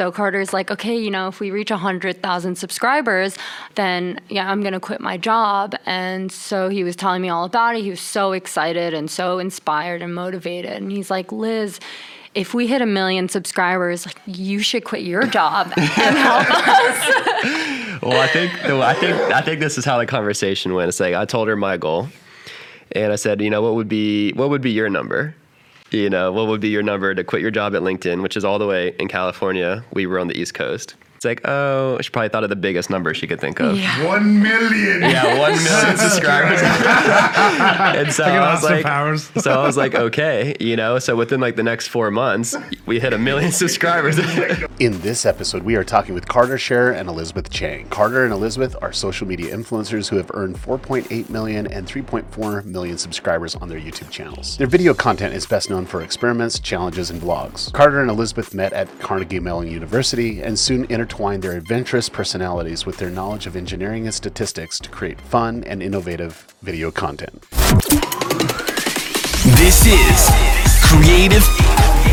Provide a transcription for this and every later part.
So Carter's like, okay, you know, if we reach 100,000 subscribers, then yeah, I'm going to quit my job. And so he was telling me all about it. He was so excited and so inspired and motivated. And he's like, Liz, if we hit a million subscribers, like you should quit your job and help us. well, I think I think I think this is how the conversation went. It's like I told her my goal, and I said, you know, what would be what would be your number? You know, what would be your number to quit your job at LinkedIn, which is all the way in California. We were on the East Coast. It's like, oh, she probably thought of the biggest number she could think of. Yeah. One million. Yeah, one million subscribers. and so Like I was like, Powers. so I was like, okay, you know. So within like the next four months, we hit a million subscribers. In this episode, we are talking with Carter Sharer and Elizabeth Chang. Carter and Elizabeth are social media influencers who have earned 4.8 million and 3.4 million subscribers on their YouTube channels. Their video content is best known for experiments, challenges, and vlogs. Carter and Elizabeth met at Carnegie Mellon University and soon intertwined their adventurous personalities with their knowledge of engineering and statistics to create fun and innovative video content. This is Creative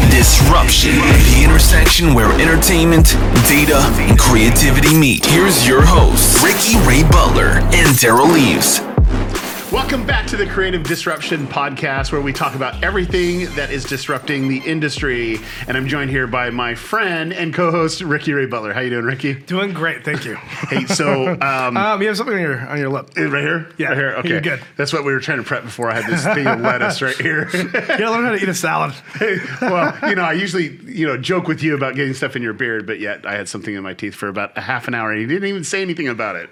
Disruption, the intersection where entertainment, data, and creativity meet. Here's your hosts, Ricky Ray Butler and Derral Eves. Welcome back to the Creative Disruption Podcast, where we talk about everything that is disrupting the industry. And I'm joined here by my friend and co-host Ricky Ray Butler. How you doing, Ricky? Doing great, thank you. Hey, so um, Um, you have something on your on your lip. right here, Yeah, right here. Okay, you're good. That's what we were trying to prep before. I had this thing of lettuce right here. You gotta learn how to eat a salad. well, you know, I usually you know joke with you about getting stuff in your beard, but yet I had something in my teeth for about a half an hour, and you didn't even say anything about it,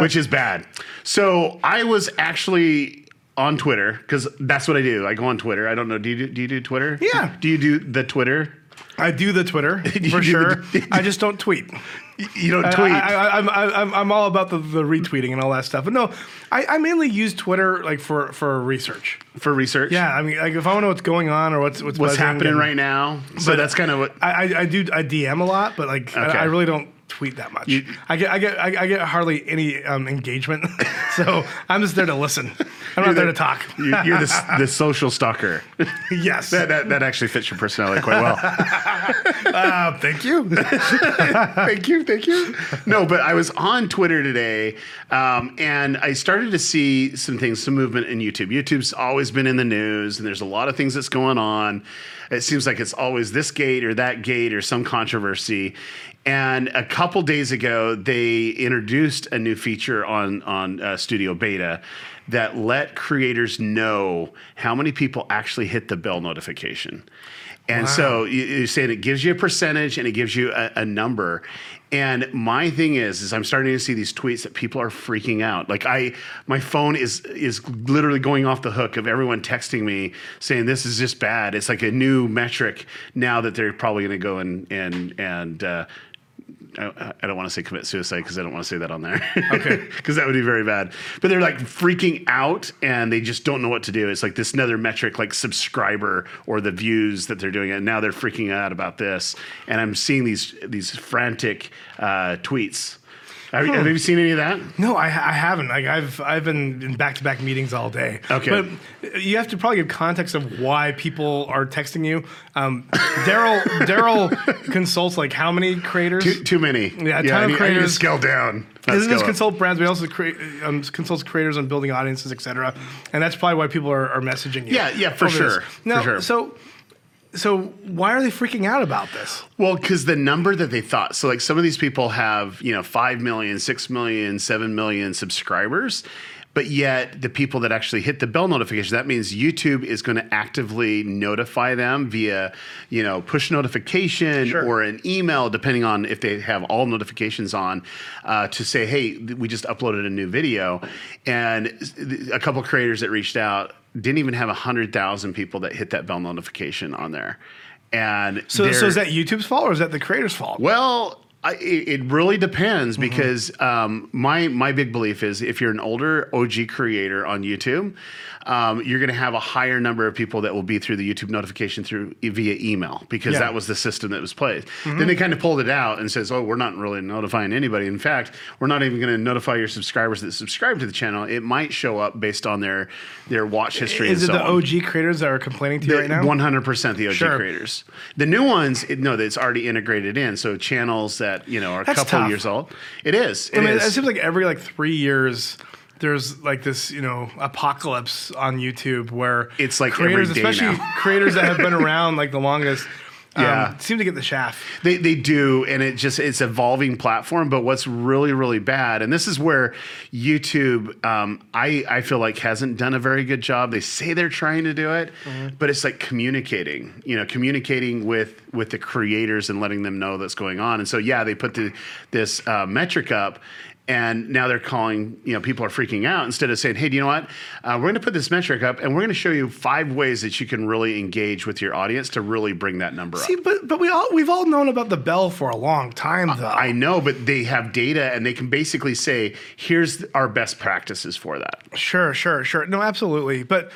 which is bad. So I was actually on Twitter because that's what I do. I go on Twitter. I don't know. Do you do, do you do Twitter? Yeah. Do you do the Twitter? I do the Twitter for sure. I just don't tweet. You don't tweet. I, I, I'm, I'm, I'm all about the, the retweeting and all that stuff. But no, I, I mainly use Twitter like for, for research. for research. Yeah, I mean, like if I want to know what's going on or what's what's, What's happening then- right now? So But that's kind of what. I, I, I do I DM a lot, but like Okay. I, I really don't tweet that much. You- I get I get I, I get hardly any um, engagement, so I'm just there to listen. I'm not there to talk. You- You're the, the social stalker. yes. that, that that actually fits your personality quite well. Uh, thank you. thank you, thank you. No, but I was on Twitter today, um, and I started to see some things, some movement in YouTube. YouTube's always been in the news, and there's a lot of things that's going on. It seems like it's always this gate or that gate or some controversy. And a couple days ago, they introduced a new feature on on uh, Studio Beta that let creators know how many people actually hit the bell notification. And so you- you're saying it gives you a percentage and it gives you a, a number. And my thing is, is I'm starting to see these tweets that people are freaking out. Like I, my phone is is literally going off the hook of everyone texting me saying this is just bad. It's like a new metric now that they're probably going to go and and and. Uh, I, I don't want to say commit suicide because I don't want to say that on there. Okay. Because that would be very bad. But they're like freaking out and they just don't know what to do. It's like this another metric like subscriber or the views that they're doing. And now they're freaking out about this. And I'm seeing these these frantic uh, tweets. Have, you- have you seen any of that? No, I, I haven't. Like I've I've been in back to back meetings all day. Okay. but you have to probably give context of why people are texting you. Um, Derral Derral consults like how many creators? Too, too many. Yeah, a ton I of need, I need to creators. scale down. Doesn't just consult brands, but also create, um, consults creators on building audiences, etc. And that's probably why people are, are messaging you. Yeah, yeah, for this. sure, Now, for sure. so so why are they freaking out about this? Well, because the number that they thought, so like some of these people have, you know, 5 million, 6 million, 7 million subscribers, but yet the people that actually hit the bell notification, that means YouTube is going to actively notify them via, you know, push notification Sure. or an email, depending on if they have all notifications on, uh, to say, hey, we just uploaded a new video. And a couple creators that reached out didn't even have 100,000 people that hit that bell notification on there. And So, so is that YouTube's fault or is that the creator's fault? well, I, it, it really depends Mm-hmm. because um, my my big belief is if you're an older OG creator on YouTube, um, you're going to have a higher number of people that will be through the YouTube notification through via email because Yeah. that was the system that was played. Then they kind of pulled it out and says, "Oh, we're not really notifying anybody. In fact, we're not even going to notify your subscribers that subscribe to the channel. It might show up based on their their watch history. Is it so the on. OG creators that are complaining to you right now? One hundred percent the OG Sure. creators. The new ones, it, no, that's already integrated in. So channels that you know are a That's couple tough. years old. It is. It I mean, is. it seems like every like three years, there's like this, you know, apocalypse on YouTube where It's like creators, every day especially creators that have been around like the longest, um, Yeah. seem to get the shaft. They, they do, and it just it's evolving platform. But what's really really bad, and this is where YouTube, um, I I feel like hasn't done a very good job. They say they're trying to do it, but it's like communicating, you know, communicating with with the creators and letting them know that's going on. And so yeah, they put the, this uh, metric up. And now they're calling, you know, people are freaking out instead of saying, hey, do you know what? Uh, we're going to put this metric up and we're going to show you five ways that you can really engage with your audience to really bring that number up. See, but but we all we've all known about the bell for a long time though. I know, but they have data and they can basically say, here's our best practices for that. Sure, sure, sure. No, absolutely. But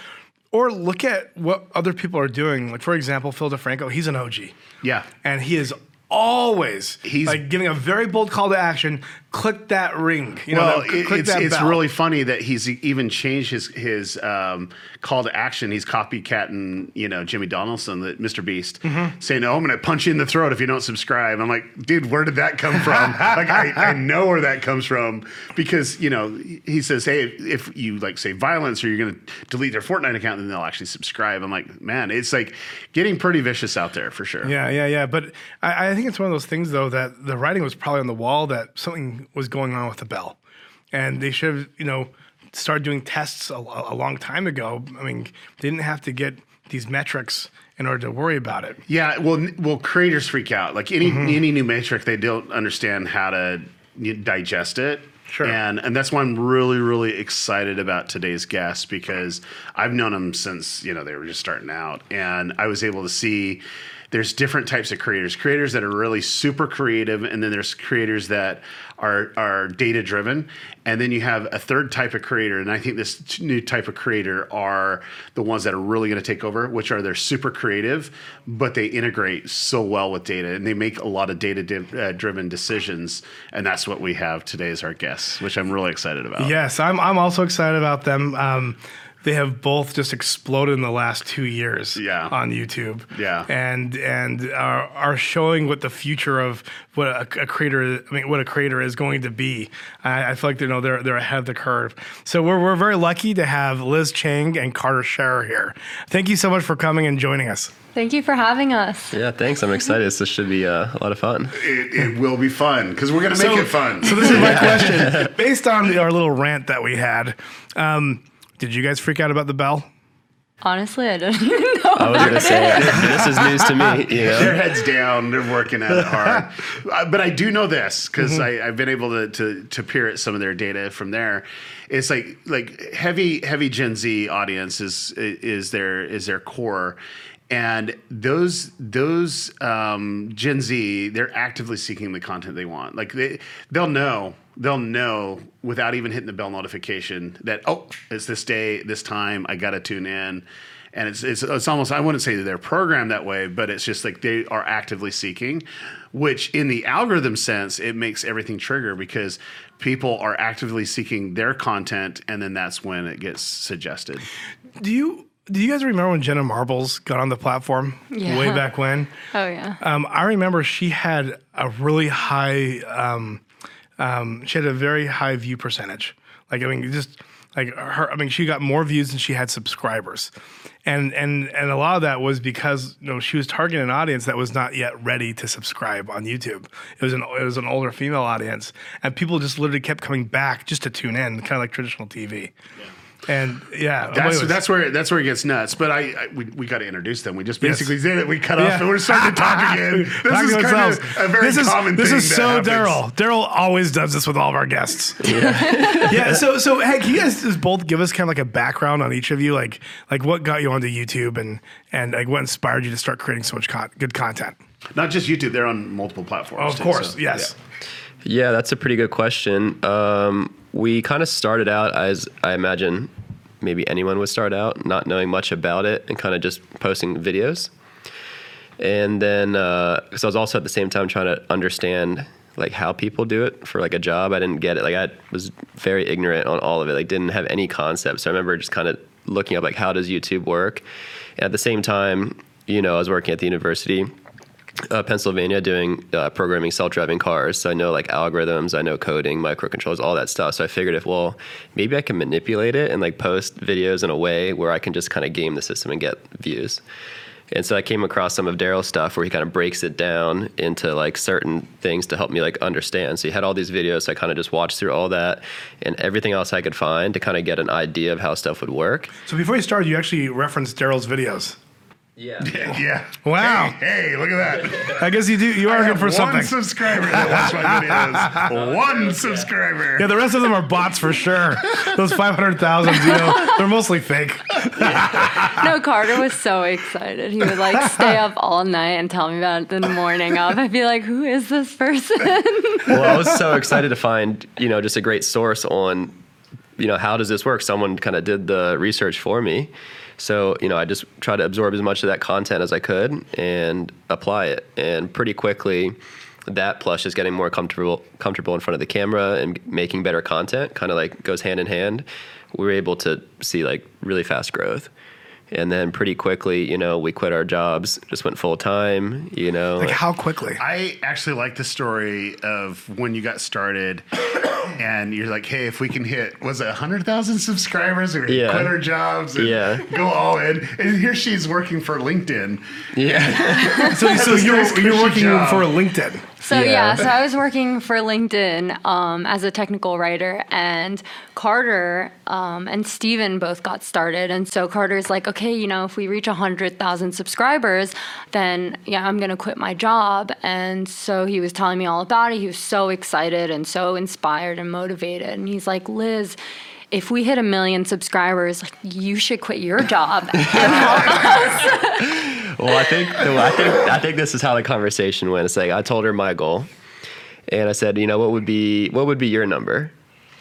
or look at what other people are doing. Like for example, Phil DeFranco, he's an OG. Yeah. And he is always He's- like giving a very bold call to action. Click that ring. You know, well, that- click it's, that it's bell. really funny that he's even changed his his um, call to action. He's copycatting, you know, Jimmy Donaldson, the Mr. Beast, Mm-hmm. saying, "Oh, I'm going to punch you in the throat if you don't subscribe." I'm like, dude, where did that come from? like, I, I know where that comes from because you know he says, "Hey, if you like say violence or you're going to delete their Fortnite account, then they'll actually subscribe." I'm like, man, it's like getting pretty vicious out there for sure. Yeah, yeah, yeah. But I, I think it's one of those things, though, that the writing was probably on the wall that something was going on with the bell, and they should have, you know, started doing tests a, a long time ago. I mean, they didn't have to get these metrics in order to worry about it. Yeah, well, well, creators freak out. Like any Mm-hmm. any new metric, they don't understand how to digest it. Sure. And and that's why I'm really really excited about today's guest because I've known them since you know they were just starting out, and I was able to see there's different types of creators. Creators that are really super creative, and then there's creators that are are data driven, and then you have a third type of creator. And I think this new type of creator are the ones that are really going to take over, which are they're super creative, but they integrate so well with data, and they make a lot of data div- uh, driven decisions. And that's what we have today as our guests, which I'm really excited about. Yes, I'm. I'm also excited about them. Um, they have both just exploded in the last two years Yeah. on YouTube. Yeah. and and are, are showing what the future of what a, a creator. I mean, what a creator is going to be. I, I feel like they know they're they're ahead of the curve. So we're we're very lucky to have Liz Chang and Carter Sharer here. Thank you so much for coming and joining us. Thank you for having us. Yeah, thanks. I'm excited. This should be uh, a lot of fun. It, it will be fun because we're going to make it fun. So this is my question. Based on the, our little rant that we had, um, did you guys freak out about the bell? Honestly, I don't even know. I was going to say, this is news to me. You their know? heads down. They're working at it hard. Uh, but I do know this because I've been able to, to to peer at some of their data from there. It's like like heavy heavy Gen Z audience is is their is their core. And those those um, Gen Z, they're actively seeking the content they want. Like they they'll know they'll know without even hitting the bell notification that oh it's this day this time I got to tune in and it's, it's it's almost I wouldn't say that they're programmed that way, but it's just like they are actively seeking, which in the algorithm sense it makes everything trigger because people are actively seeking their content, and then that's when it gets suggested. Do you do you guys remember when Jenna Marbles got on the platform Yeah. way back when? Oh yeah. Um, I remember she had a really high. Um, um, she had a very high view percentage. Like I mean, just like her. I mean, she got more views than she had subscribers, and and and a lot of that was because you know she was targeting an audience that was not yet ready to subscribe on YouTube. It was an it was an older female audience, and people just literally kept coming back just to tune in, kind of like traditional TV. And yeah, That's anyways. that's where that's where it gets nuts. But I, I we, we got to introduce them. We just Yes. basically did it. We cut off Yeah. and we're starting to talk again. This Talking is kind of a very this is, common This thing. This is so. Derral. Derral always does this with all of our guests. Yeah. yeah. So so hey, can you guys just both give us kind of like a background on each of you, like like what got you onto YouTube and and like what inspired you to start creating so much con- good content? Not just YouTube; they're on multiple platforms. Of too, course, so, yes. Yeah, that's a pretty good question. Um, we kind of started out as I imagine maybe anyone would start out, not knowing much about it and kind of just posting videos. And then, uh, because I was also at the same time trying to understand like how people do it for like a job. I didn't get it. Like I was very ignorant on all of it. Like didn't have any concepts. So I remember just kind of looking up like how does YouTube work. And at the same time, you know, I was working at the university uh, Pennsylvania doing uh, programming self-driving cars. So I know like algorithms, I know coding, microcontrollers, all that stuff. So I figured if well, maybe I can manipulate it and like post videos in a way where I can just kind of game the system and get views. And so I came across some of Derral's stuff where he kind of breaks it down into like certain things to help me like understand. So he had all these videos. So I kind of just watched through all that and everything else I could find to kind of get an idea of how stuff would work. So before you started, you actually referenced Derral's videos. Yeah. Yeah. Wow. Hey, hey, look at that. I guess you do. You I are have good for one something. One subscriber that watched my videos. One subscriber. Yeah, the rest of them are bots for sure. Those 500,000, you know, they're mostly fake. No, Carter was so excited. He would like stay up all night and tell me about it in the morning of. I'd be like, who is this person? well, I was so excited to find, you know, just a great source on, you know, how does this work? Someone kind of did the research for me. So, you know, I just tried to absorb as much of that content as I could and apply it. And pretty quickly, that plus just getting more comfortable comfortable in front of the camera and making better content kind of like goes hand in hand. We were able to see like really fast growth. And then pretty quickly, you know, we quit our jobs, just went full time, you know. Like, how quickly? I actually like the story of when you got started and you're like, hey, if we can hit, was it 100,000 subscribers or Yeah. quit our jobs and Yeah. go all in? And here she's working for LinkedIn. yeah. So, so you're, you're working job. for LinkedIn. So yeah. Yeah. so I was working for LinkedIn um, as a technical writer, and Carter um, and Steven both got started. And so Carter's like, okay, you know, if we reach hundred thousand subscribers, then yeah, I'm gonna quit my job. And so he was telling me all about it. He was so excited and so inspired and motivated. And he's like, Liz. If we hit a million subscribers, like you should quit your job and help Well, I think I think I think this is how the conversation went. It's like I told her my goal, and I said, you know, what would be what would be your number?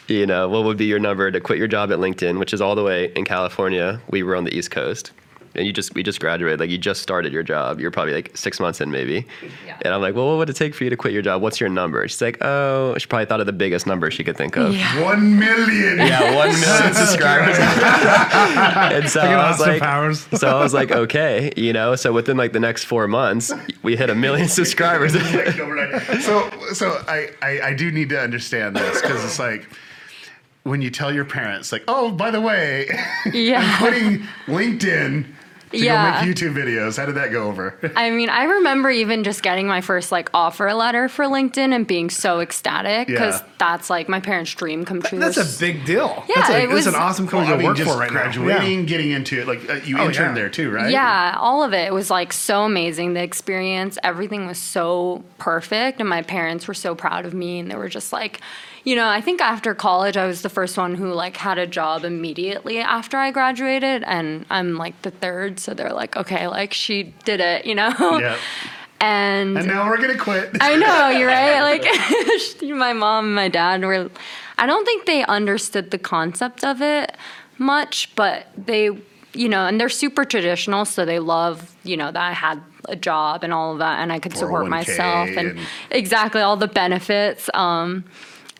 You know, what would be your number to quit your job at LinkedIn, which is all the way in California. We were on the East Coast, and you just we just graduated, like you just started your job. You're probably like six months in, maybe. Yeah. And I'm like, well, what would it take for you to quit your job? What's your number? She's like, oh, she probably thought of the biggest number she could think of. Yeah. One million. Yeah, one million subscribers. and so Look I was like, Powers. so I was like, okay, you know. So within like the next four months, we hit a million subscribers. So so I, I I do need to understand this because it's like when you tell your parents like oh by the way Yeah. I'm quitting LinkedIn to Yeah. go make YouTube videos how did that go over I mean, I remember even just getting my first like offer letter for LinkedIn and being so ecstatic because Yeah. that's like my parents' dream come true. That's a big deal. Yeah, that's, a, it that's an was- awesome well, company I to mean work just for right graduating now. getting into it like uh, you Oh, interned yeah. there too right Yeah, all of it. It was like so amazing. The experience, everything was so perfect. And my parents were so proud of me. And they were just like, you know, I think after college, I was the first one who like had a job immediately after I graduated. And I'm like the third. So they're like, okay, like she did it, you know? yeah And, and now we're gonna quit I know, you're right. Like my mom and my dad were I don't think they understood the concept of it much, but they you know, and they're super traditional, so they love, you know, that I had a job and all of that and I could support myself and, and- exactly all the benefits. Um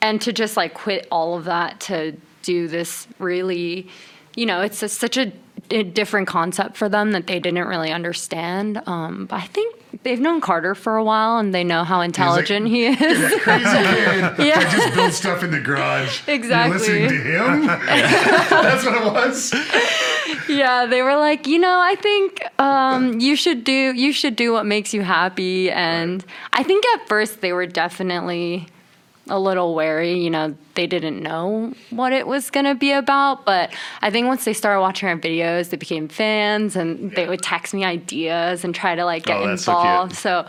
and to just like quit all of that to do this really you know, it's a, such a, a different concept for them that they didn't really understand. Um, but I think they've known Carter for a while and they know how intelligent he is. that crazy kid Yeah. that just built stuff in the garage Exactly. You're listening to him that's what it was yeah, they were like, you know, I think um, you should do you should do what makes you happy. And I think at first they were definitely a little wary. You know, they didn't know what it was going to be about. But I think once they started watching our videos, they became fans and they would text me ideas and try to like get Oh, that's so cute. involved. So,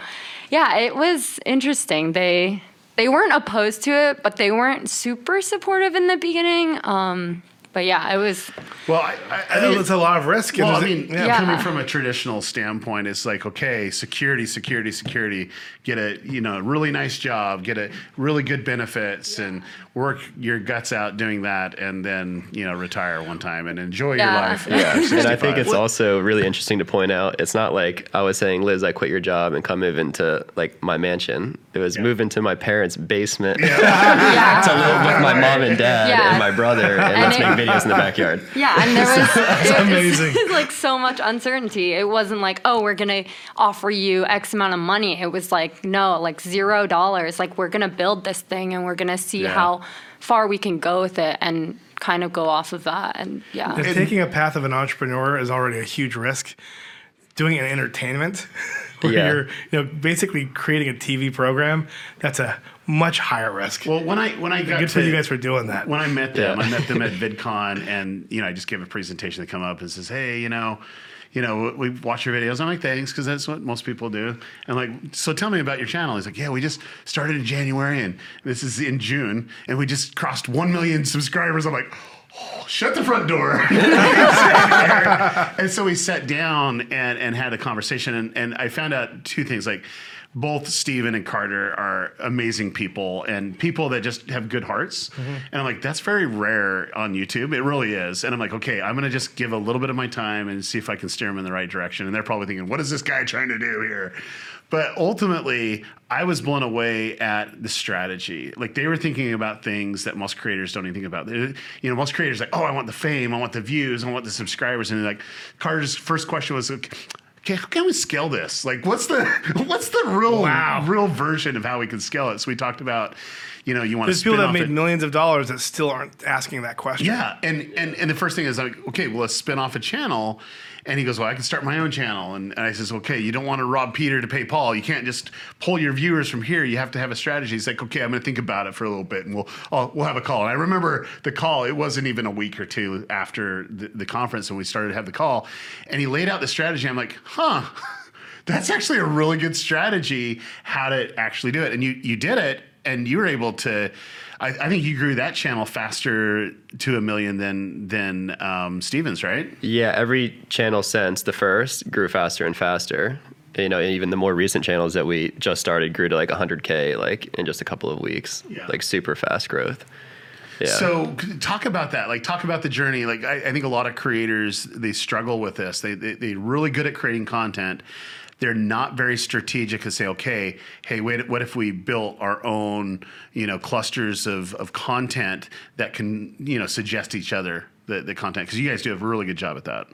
yeah, it was interesting. They they weren't opposed to it, but they weren't super supportive in the beginning. Um, but yeah, it was Well, I, I, I think it's a lot of risk. and Well, I mean, yeah. Yeah. coming from a traditional standpoint, it's like okay, security, security, security. Get a you know really nice job, get a really good benefits, and work your guts out doing that, and then you know retire one time and enjoy your life. Yeah, and I think 65. it's also really interesting to point out. It's not like I was saying, Liz, I quit your job and come move into like my mansion. It was move into my parents' basement to live with my mom and dad Yeah. and my brother, and, let's it- make videos in the backyard. Yeah, and there was it was amazing. Like so much uncertainty. It wasn't like, oh, we're gonna offer you X amount of money. It was like, no, like zero dollars. Like we're gonna build this thing and we're gonna see Yeah. how far we can go with it and kind of go off of that. And yeah, If taking a path of an entrepreneur is already a huge risk, doing an entertainment where Yeah. you're you know basically creating a TV program, that's a much higher risk. well, when I when I got Good to, for you guys for doing that. when I met them, Yeah. I met them at VidCon, and you know, I just gave a presentation to come up and says, "Hey, you know, you know, we watch your videos." I'm like, "Thanks," because that's what most people do. And like, so tell me about your channel. He's like, "Yeah, we just started in January, and this is in June, and we just crossed one million subscribers." I'm like. Oh, shut the front door. and so we sat down and, and had a conversation, and, and I found out two things. Like, both Steven and Carter are amazing people and people that just have good hearts. Mm-hmm. And I'm like, that's very rare on YouTube. It really is. And I'm like, okay, I'm going to just give a little bit of my time and see if I can steer them in the right direction. And they're probably thinking, what is this guy trying to do here? But ultimately, I was blown away at the strategy. Like they were thinking about things that most creators don't even think about. You know, most creators like, oh, I want the fame, I want the views, I want the subscribers, and like Carter's first question was, okay, how can we scale this? Like, what's the what's the real Wow. real version of how we can scale it? So we talked about, you know, you want to There's people that made it. millions of dollars that still aren't asking that question. Yeah, and and and the first thing is like, okay, well, let's spin off a channel. And he goes, well, I can start my own channel. And, and I says, okay, you don't want to rob Peter to pay Paul. You can't just pull your viewers from here. You have to have a strategy. He's like, okay, I'm going to think about it for a little bit, and we'll I'll, we'll have a call. And I remember the call. It wasn't even a week or two after the, the conference when we started to have the call. And he laid out the strategy. I'm like, huh. That's actually a really good strategy how to actually do it. And you you did it and you were able to I, I think you grew that channel faster to a million than than um, Stevens, right? Yeah, every channel since the first grew faster and faster. You know, and even the more recent channels that we just started grew to like 100k like in just a couple of weeks. Yeah. Like super fast growth. Yeah. So talk about that. Like talk about the journey. Like I, I think a lot of creators they struggle with this. They, they they're really good at creating content. They're not very strategic to say, okay, hey, wait, what if we built our own, you know, clusters of, of content that can, you know, suggest each other the, the content? Because you guys do have a really good job at that.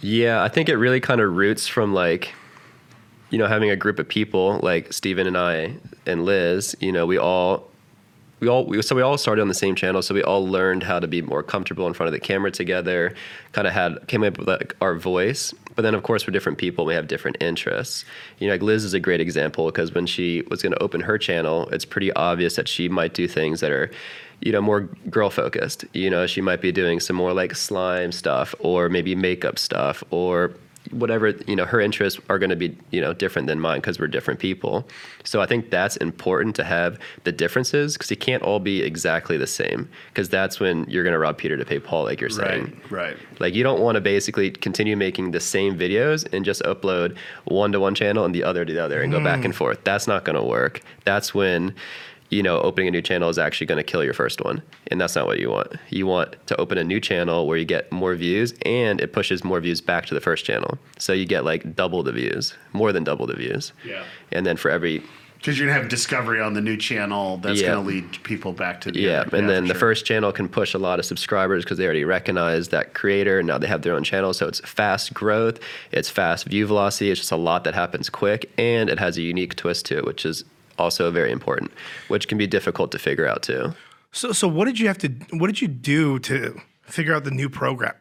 Yeah, I think it really kind of roots from like, you know, having a group of people like Steven and I and Liz. You know, we all, we all, we, so we all started on the same channel, so we all learned how to be more comfortable in front of the camera together. Kind of had came up with like our voice, but then of course we're different people. We have different interests. You know, like Liz is a great example because when she was going to open her channel, it's pretty obvious that she might do things that are you know, more girl focused. You know, she might be doing some more like slime stuff or maybe makeup stuff or whatever, you know, her interests are going to be, you know, different than mine because we're different people. So I think that's important to have the differences because you can't all be exactly the same because that's when you're going to rob Peter to pay Paul, like you're saying. right. right. Like you don't want to basically continue making the same videos and just upload one to one channel and the other to the other and go mm. back and forth. That's not going to work. That's when you know opening a new channel is actually going to kill your first one, and that's not what you want. You want to open a new channel where you get more views and it pushes more views back to the first channel. So you get like double the views, more than double the views. Yeah. And then for every Because you're gonna have discovery on the new channel that's Yeah. gonna lead people back to the Yeah, other. and then the sure. first channel can push a lot of subscribers because they already recognize that creator. and Now they have their own channel, so it's fast growth, it's fast view velocity. It's just a lot that happens quick, and it has a unique twist to it, which is also very important, which can be difficult to figure out too. So, so what did you have to? What did you do to figure out the new program?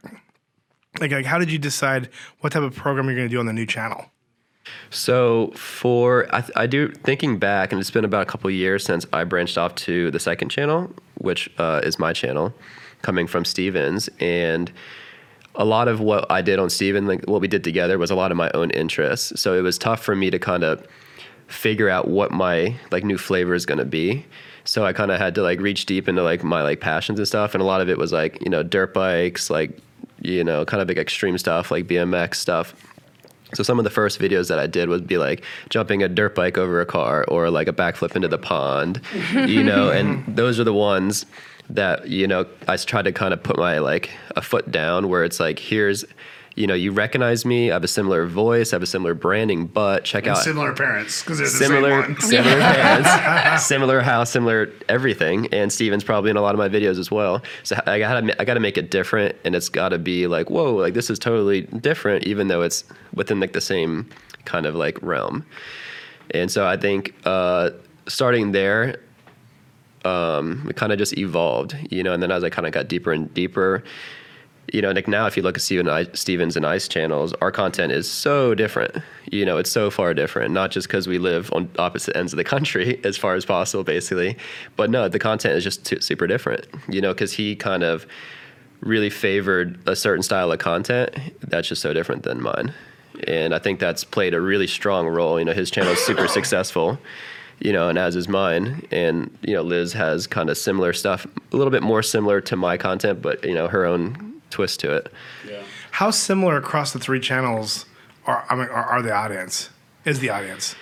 Like, like how did you decide what type of program you're going to do on the new channel? So for I, I do thinking back, and it's been about a couple of years since I branched off to the second channel, which uh, is my channel, coming from Stevens, and a lot of what I did on Steven, like what we did together, was a lot of my own interests. So it was tough for me to kind of figure out what my like new flavor is going to be. So I kind of had to like reach deep into like my like passions and stuff, and a lot of it was like you know dirt bikes, like you know kind of big extreme stuff like BMX stuff. So some of the first videos that I did would be like jumping a dirt bike over a car or like a backflip into the pond, you know, and those are the ones that you know I tried to kind of put my like a foot down where it's like here's you know you recognize me I have a similar voice I have a similar branding but check out Similar parents because they're the similar same one. similar parents, similar house, similar everything. And Steven's probably in a lot of my videos as well. So I gotta I gotta make it different, and it's gotta be like whoa, like this is totally different, even though it's within like the same kind of like realm. And so I think uh, starting there, um, it kind of just evolved, you know. And then as I kind of got deeper and deeper, you know, like now if you look at Steven I, Stevens and Ice channels, our content is so different. You know, it's so far different. Not just because we live on opposite ends of the country as far as possible, basically, but no, the content is just too, super different. You know, because he kind of really favored a certain style of content that's just so different than mine. And I think that's played a really strong role. You know, his channel is super successful, you know, and as is mine. And, you know, Liz has kind of similar stuff, a little bit more similar to my content, but, you know, her own twist to it. How similar across the three channels are I mean are, are the audience? Is the audience?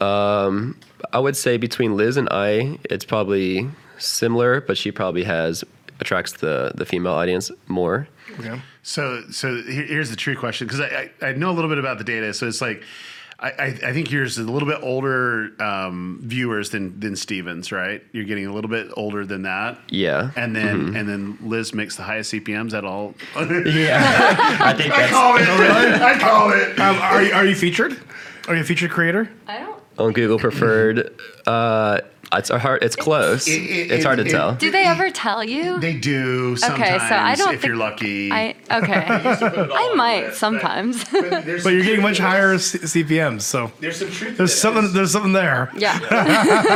Um, I would say between Liz and I, it's probably similar, but she probably has attracts the the female audience more. Okay. So, so here's the true question because I, I I know a little bit about the data. So it's like. I, I I think yours is a little bit older um, viewers than than Stevens, right? You're getting a little bit older than that, Yeah. and then and then Liz makes the highest CPMS at all. yeah. I think that's call it. I call it. Um, are you, are you featured? Are you a featured creator? I don't. on Google preferred. Uh, it's hard. It's close. It- it- it's hard it- to tell. Do they ever tell you? They do sometimes. okay, so I don't if think you're lucky. I okay. I might sometimes. there's, But you're getting much higher C- CPMs, so there's some truth. to there's this. something there's something there. yeah.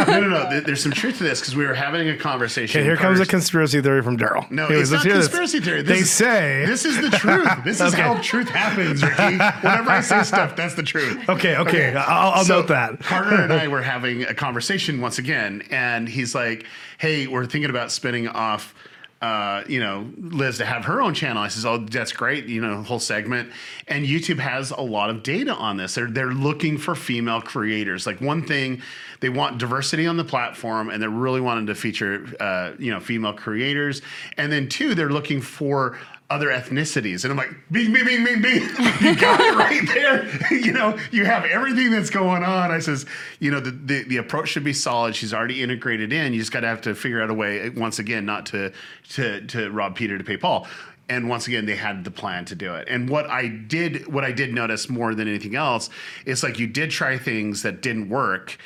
No, no, no. there- There's some truth to this because we were having a conversation. Okay, here comes a conspiracy theory from Derral. No, Anyways, it's not let's this. conspiracy theory. This They is- say. This is the truth. This is Okay. how truth happens, Ricky. Whenever I say stuff, that's the truth. okay, okay, I'll, I'll So note that. Carter and I were having a conversation once again, and he's like, "Hey, we're thinking about spinning off." Uh, you know, Liz to have her own channel. I says, "Oh, that's great." You know, whole segment, and YouTube has a lot of data on this. They're they're looking for female creators. Like one thing, they want diversity on the platform, and they're really wanting to feature, uh, you know, female creators. And then two, they're looking for other ethnicities. And I'm like, bing, bing, bing, bing, bing. You got it right there. you know, you have everything that's going on. I says, you know, the, the, the approach should be solid. She's already integrated in. You just got to have to figure out a way, once again, not to, to, to rob Peter to pay Paul. And once again, they had the plan to do it. And what I did, what I did notice more than anything else, is like you did try things that didn't work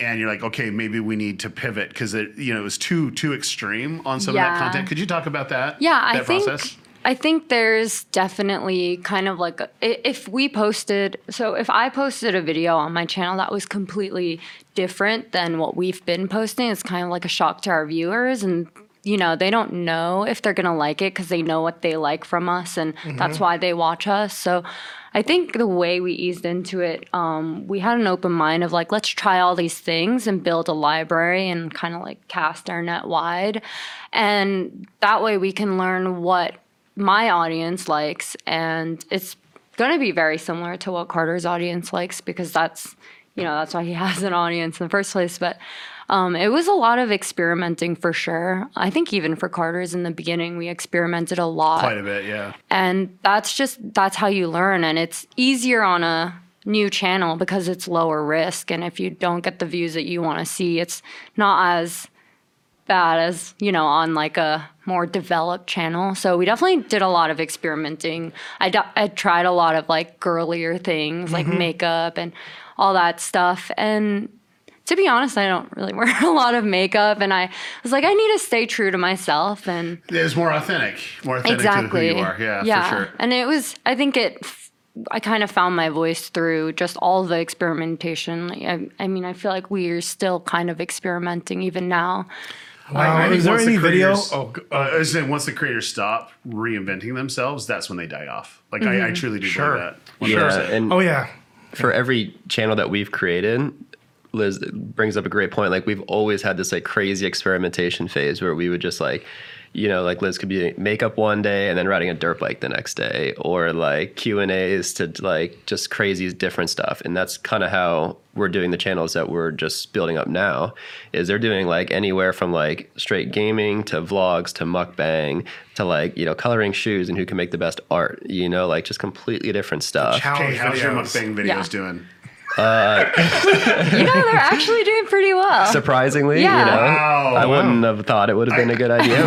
and you're like, okay, maybe we need to pivot because it, you know, it was too too extreme on some of that content. Could you talk about that? Yeah, I that think process? I think there's definitely kind of like a, if we posted so if I posted a video on my channel that was completely different than what we've been posting, it's kind of like a shock to our viewers and you know, they don't know if they're going to like it cuz they know what they like from us and that's why they watch us. So I think the way we eased into it, um, we had an open mind of like, let's try all these things and build a library and kind of like cast our net wide. And that way we can learn what my audience likes. And it's going to be very similar to what Carter's audience likes because that's, you know, that's why he has an audience in the first place. But um, it was a lot of experimenting for sure. I think even for Carter's in the beginning, we experimented a lot Quite a bit, yeah. and that's just that's how you learn and it's easier on a new channel because it's lower risk and if you don't get the views that you want to see it's not as bad as you know on like a more developed channel. So we definitely did a lot of experimenting. I I tried a lot of like girlier things like mm-hmm. makeup and all that stuff. And to be honest i don't really wear a lot of makeup. And i was like i need to stay true to myself and It was more authentic, more authentic exactly to who you are. Yeah, yeah. for sure. and it was i think it i kind of found my voice through just all the experimentation. Like, I, I mean i feel like we're still kind of experimenting even now Wow, I think is there once the any video? Oh, g- Uh, I was saying once the creators stop reinventing themselves, that's when they die off. Like I, I truly do Sure. believe that. Yeah, 100%. and oh yeah, for every channel that we've created, Liz brings up a great point. Like we've always had this like crazy experimentation phase where we would just like, you know, like Liz could be makeup one day and then riding a dirt bike the next day, or like Q and A's to like just crazy different stuff. And that's kind of how we're doing the channels that we're just building up now. Is they're doing like anywhere from like straight gaming to vlogs to mukbang to like you know coloring shoes and who can make the best art. You know, like just completely different stuff. Okay, how's your videos. mukbang videos Yeah. doing? Uh, you know, they're actually doing pretty well. surprisingly, Yeah. you know, Wow, I wouldn't have thought it would have been a good idea,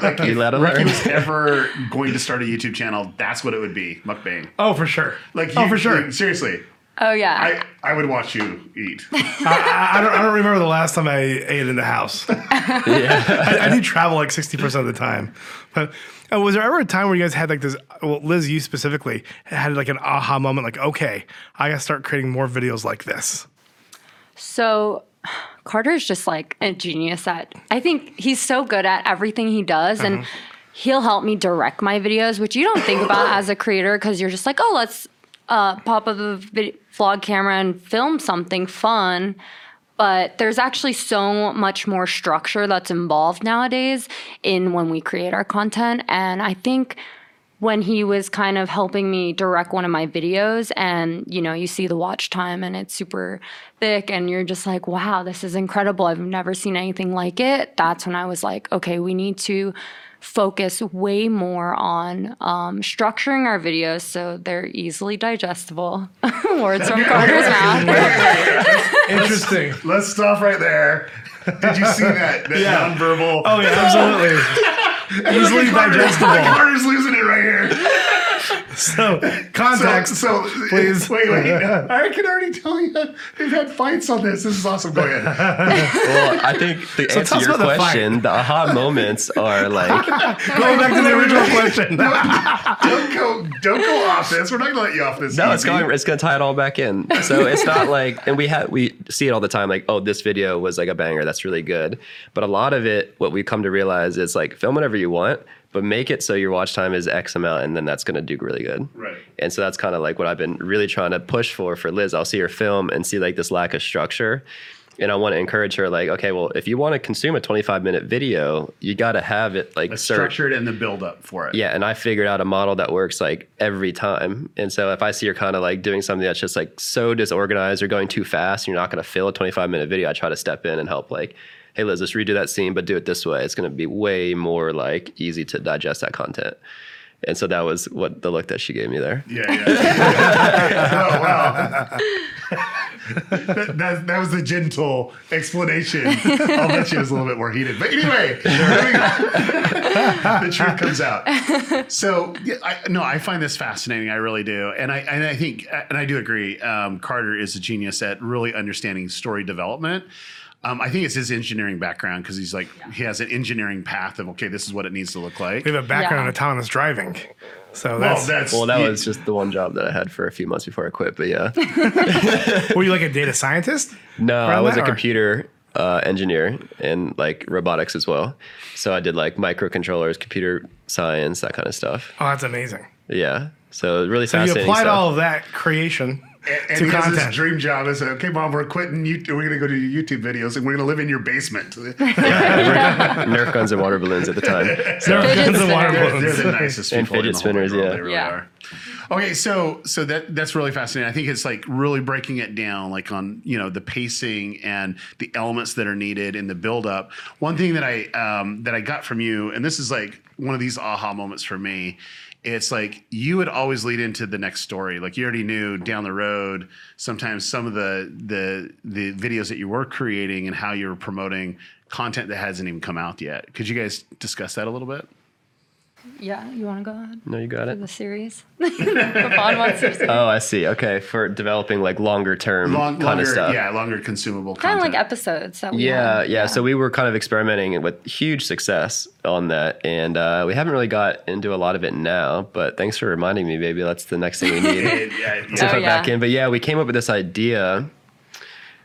but you let Ricky alone. was ever going to start a YouTube channel, that's what it would be, mukbang. Oh, for sure. Like, oh, for sure. like, seriously, oh yeah. I, I would watch you eat. I, I don't, I don't remember the last time I ate in the house. I, I do travel like 60% of the time. But uh, was there ever a time where you guys had like this, well, Liz, you specifically, had like an aha moment, like, okay, I got to start creating more videos like this? So Carter's just like a genius at I think he's so good at everything he does and he'll help me direct my videos, which you don't think about as a creator because you're just like, oh, let's uh, pop up a vid- vlog camera and film something fun. But there's actually so much more structure that's involved nowadays in when we create our content. And I think when he was kind of helping me direct one of my videos and you know you see the watch time and it's super thick and you're just like wow this is incredible i've never seen anything like it that's when i was like okay we need to focus way more on um, structuring our videos so they're easily digestible words from carter's mouth Interesting. Let's stop right there. Did you see that? That Yeah. nonverbal. Oh, yeah, absolutely. Easily digestible. Carter's losing it right here. So, So, context. so please. Wait, wait. Uh, I can already tell you they've had fights on this. This is awesome. Go ahead. Well, I think the So answer to your about the question, the, aha moments are like Going back to the original question. don't go. Don't go off this. We're not gonna let you off this. no, it's going. It's going to tie it all back in. So it's not like, and we have we see it all the time. Like, oh, this video was like a banger. That's really good. But a lot of it, what we come to realize is like film whatever you want, but make it so your watch time is X amount, and then that's going to do really good. Right. And so that's kind of like what I've been really trying to push for for Liz. I'll see her film and see like this lack of structure. And I want to encourage her, like, okay, well, if you want to consume a 25 minute video, you got to have it like structured and the build up for it. yeah, and I figured out a model that works like every time. And so if I see you're kind of like doing something that's just like so disorganized or going too fast, you're not going to fill a 25 minute video. I try to step in and help like, hey Liz, let's redo that scene, but do it this way. It's going to be way more like easy to digest that content. And so that was what the look that she gave me there. Yeah, yeah. oh, wow. that, that, that was a gentle explanation. I'll bet it was a little bit more heated. But anyway, the truth comes out. So, I, no, I find this fascinating. I really do. And I, and I think, and I do agree, um, Carter is a genius at really understanding story development. Um, I think it's his engineering background because he's like, he has an engineering path of, okay, this is what it needs to look like. We have a background Yeah. in autonomous driving. So Well, that's, that's, Well, that yeah, was just the one job that I had for a few months before I quit. But yeah, were you like a data scientist? no, I Around was that, a or- computer uh, engineer and like robotics as well. So I did like microcontrollers, computer science, that kind of stuff. Oh, that's amazing. Yeah. So really So you fascinating applied stuff. all of that creation and to he content. his dream job is okay, mom, we're quitting. You, we're going to go do YouTube videos, and we're going to live in your basement. Nerf guns and water balloons at the time. So Fidget Guns and water balloons. they're the nicest And people in fidget the spinners, world. yeah. They really Yeah. are. Okay, so so that that's really fascinating. I think it's like really breaking it down, like on you know the pacing and the elements that are needed in the build up. One thing that I um, that I got from you, and this is like one of these aha moments for me. It's like you would always lead into the next story. Like you already knew down the road. Sometimes some of the the the videos that you were creating and how you were promoting content that hasn't even come out yet. Could you guys discuss that a little bit? Yeah you want to go ahead no, you got for it. the series the wants to see. Oh, I see. Okay, for developing like longer term Long, kind longer, of stuff. yeah, longer consumable kind content. of like episodes that we Yeah, had. yeah, So we were kind of experimenting with huge success on that, and uh, we haven't really got into a lot of it now. But thanks for reminding me, baby. That's the next thing we need. Yeah, yeah, to yeah. Oh, put back in. But yeah, we came up with this idea.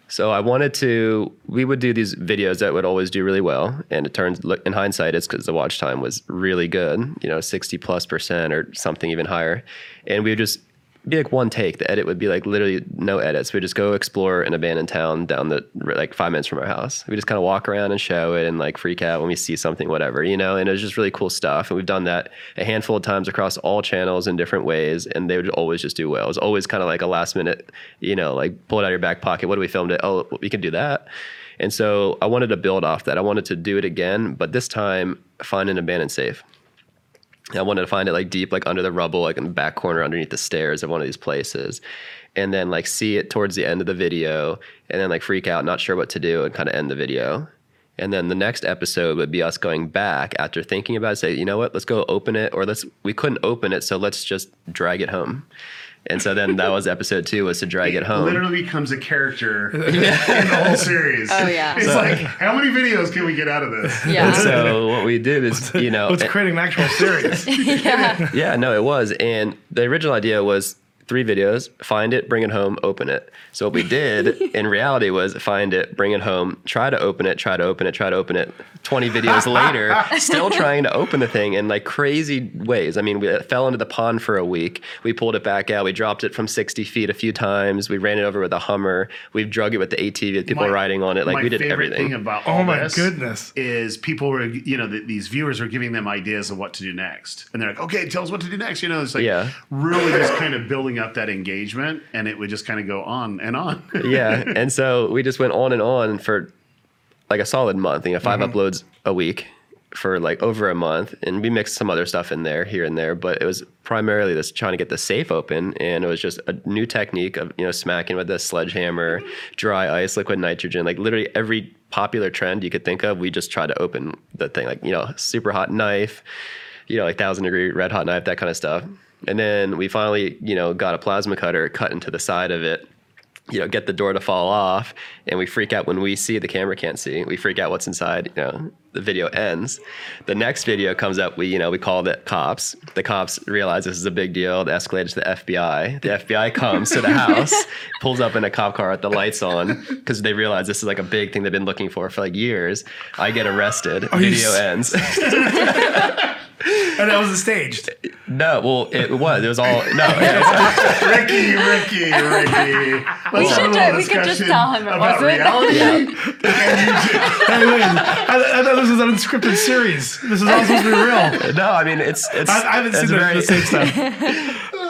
So I wanted to. We would do these videos that would always do really well, and it turns in hindsight, it's because the watch time was really good. You know, sixty plus percent or something even higher, and we would just be like one take. The edit would be like literally no edits. We just go explore an abandoned town down the like five minutes from our house. We just kind of walk around and show it and like freak out when we see something, whatever, you know. And it was just really cool stuff. And we've done that a handful of times across all channels in different ways, and they would always just do well. It was always kind of like a last minute, you know, like pull it out of your back pocket. What do we filmed it? Oh, we can do that. And so I wanted to build off that. I wanted to do it again, but this time find an abandoned safe. I wanted to find it like deep, like under the rubble, like in the back corner underneath the stairs of one of these places. And then like see it towards the end of the video and then like freak out, not sure what to do and kind of end the video. And then the next episode would be us going back after thinking about it, say, you know what, let's go open it or let's we couldn't open it, so let's just drag it home. And so then that was episode two was to drag it home. Literally becomes a character in the whole series. Oh, yeah. It's like, how many videos can we get out of this? Yeah. so what we did is, you know, it's creating an actual series. yeah. Yeah, no, it was. And the original idea was three videos, find it, bring it home, open it. So what we did in reality was find it, bring it home, try to open it, try to open it, try to open it. 20 videos later, still trying to open the thing in like crazy ways. I mean, we fell into the pond for a week. We pulled it back out. We dropped it from 60 feet a few times. We ran it over with a Hummer. We've drug it with the ATV with people My- riding on it. Like my we did favorite everything. thing about Oh my goodness. is people were you know th- these viewers are giving them ideas of what to do next and they're like okay tell us what to do next you know it's like Yeah. really just kind of building up that engagement and it would just kind of go on and on yeah. And so we just went on and on for like a solid month, you know, 5 Mm-hmm. uploads a week for like over a month. And we mixed some other stuff in there here and there, but it was primarily this trying to get the safe open. And it was just a new technique of, you know, smacking with a sledgehammer, dry ice, liquid nitrogen, like literally every popular trend you could think of. We just tried to open the thing, like, you know, super hot knife, you know, like thousand degree red hot knife, that kind of stuff. And then we finally, you know, got a plasma cutter, cut into the side of it, you know, get the door to fall off, and we freak out when we see the camera can't see. We freak out what's inside. You know, the video ends. The next video comes up. We, you know, we call the cops. The cops realize this is a big deal. They escalate to the FBI. The FBI comes to the house, pulls up in a cop car with the lights on because they realize this is like a big thing they've been looking for for like years. I get arrested. you video ends. and that was staged. no, well, it was. It was all no. yeah, ricky ricky ricky Let's should have a ju- little we could just tell him it about wasn't. reality Hey, wait, I, I thought this was an unscripted series. This is all supposed to be real. no, I mean it's it's. I, I haven't it's seen the, very- the same stuff.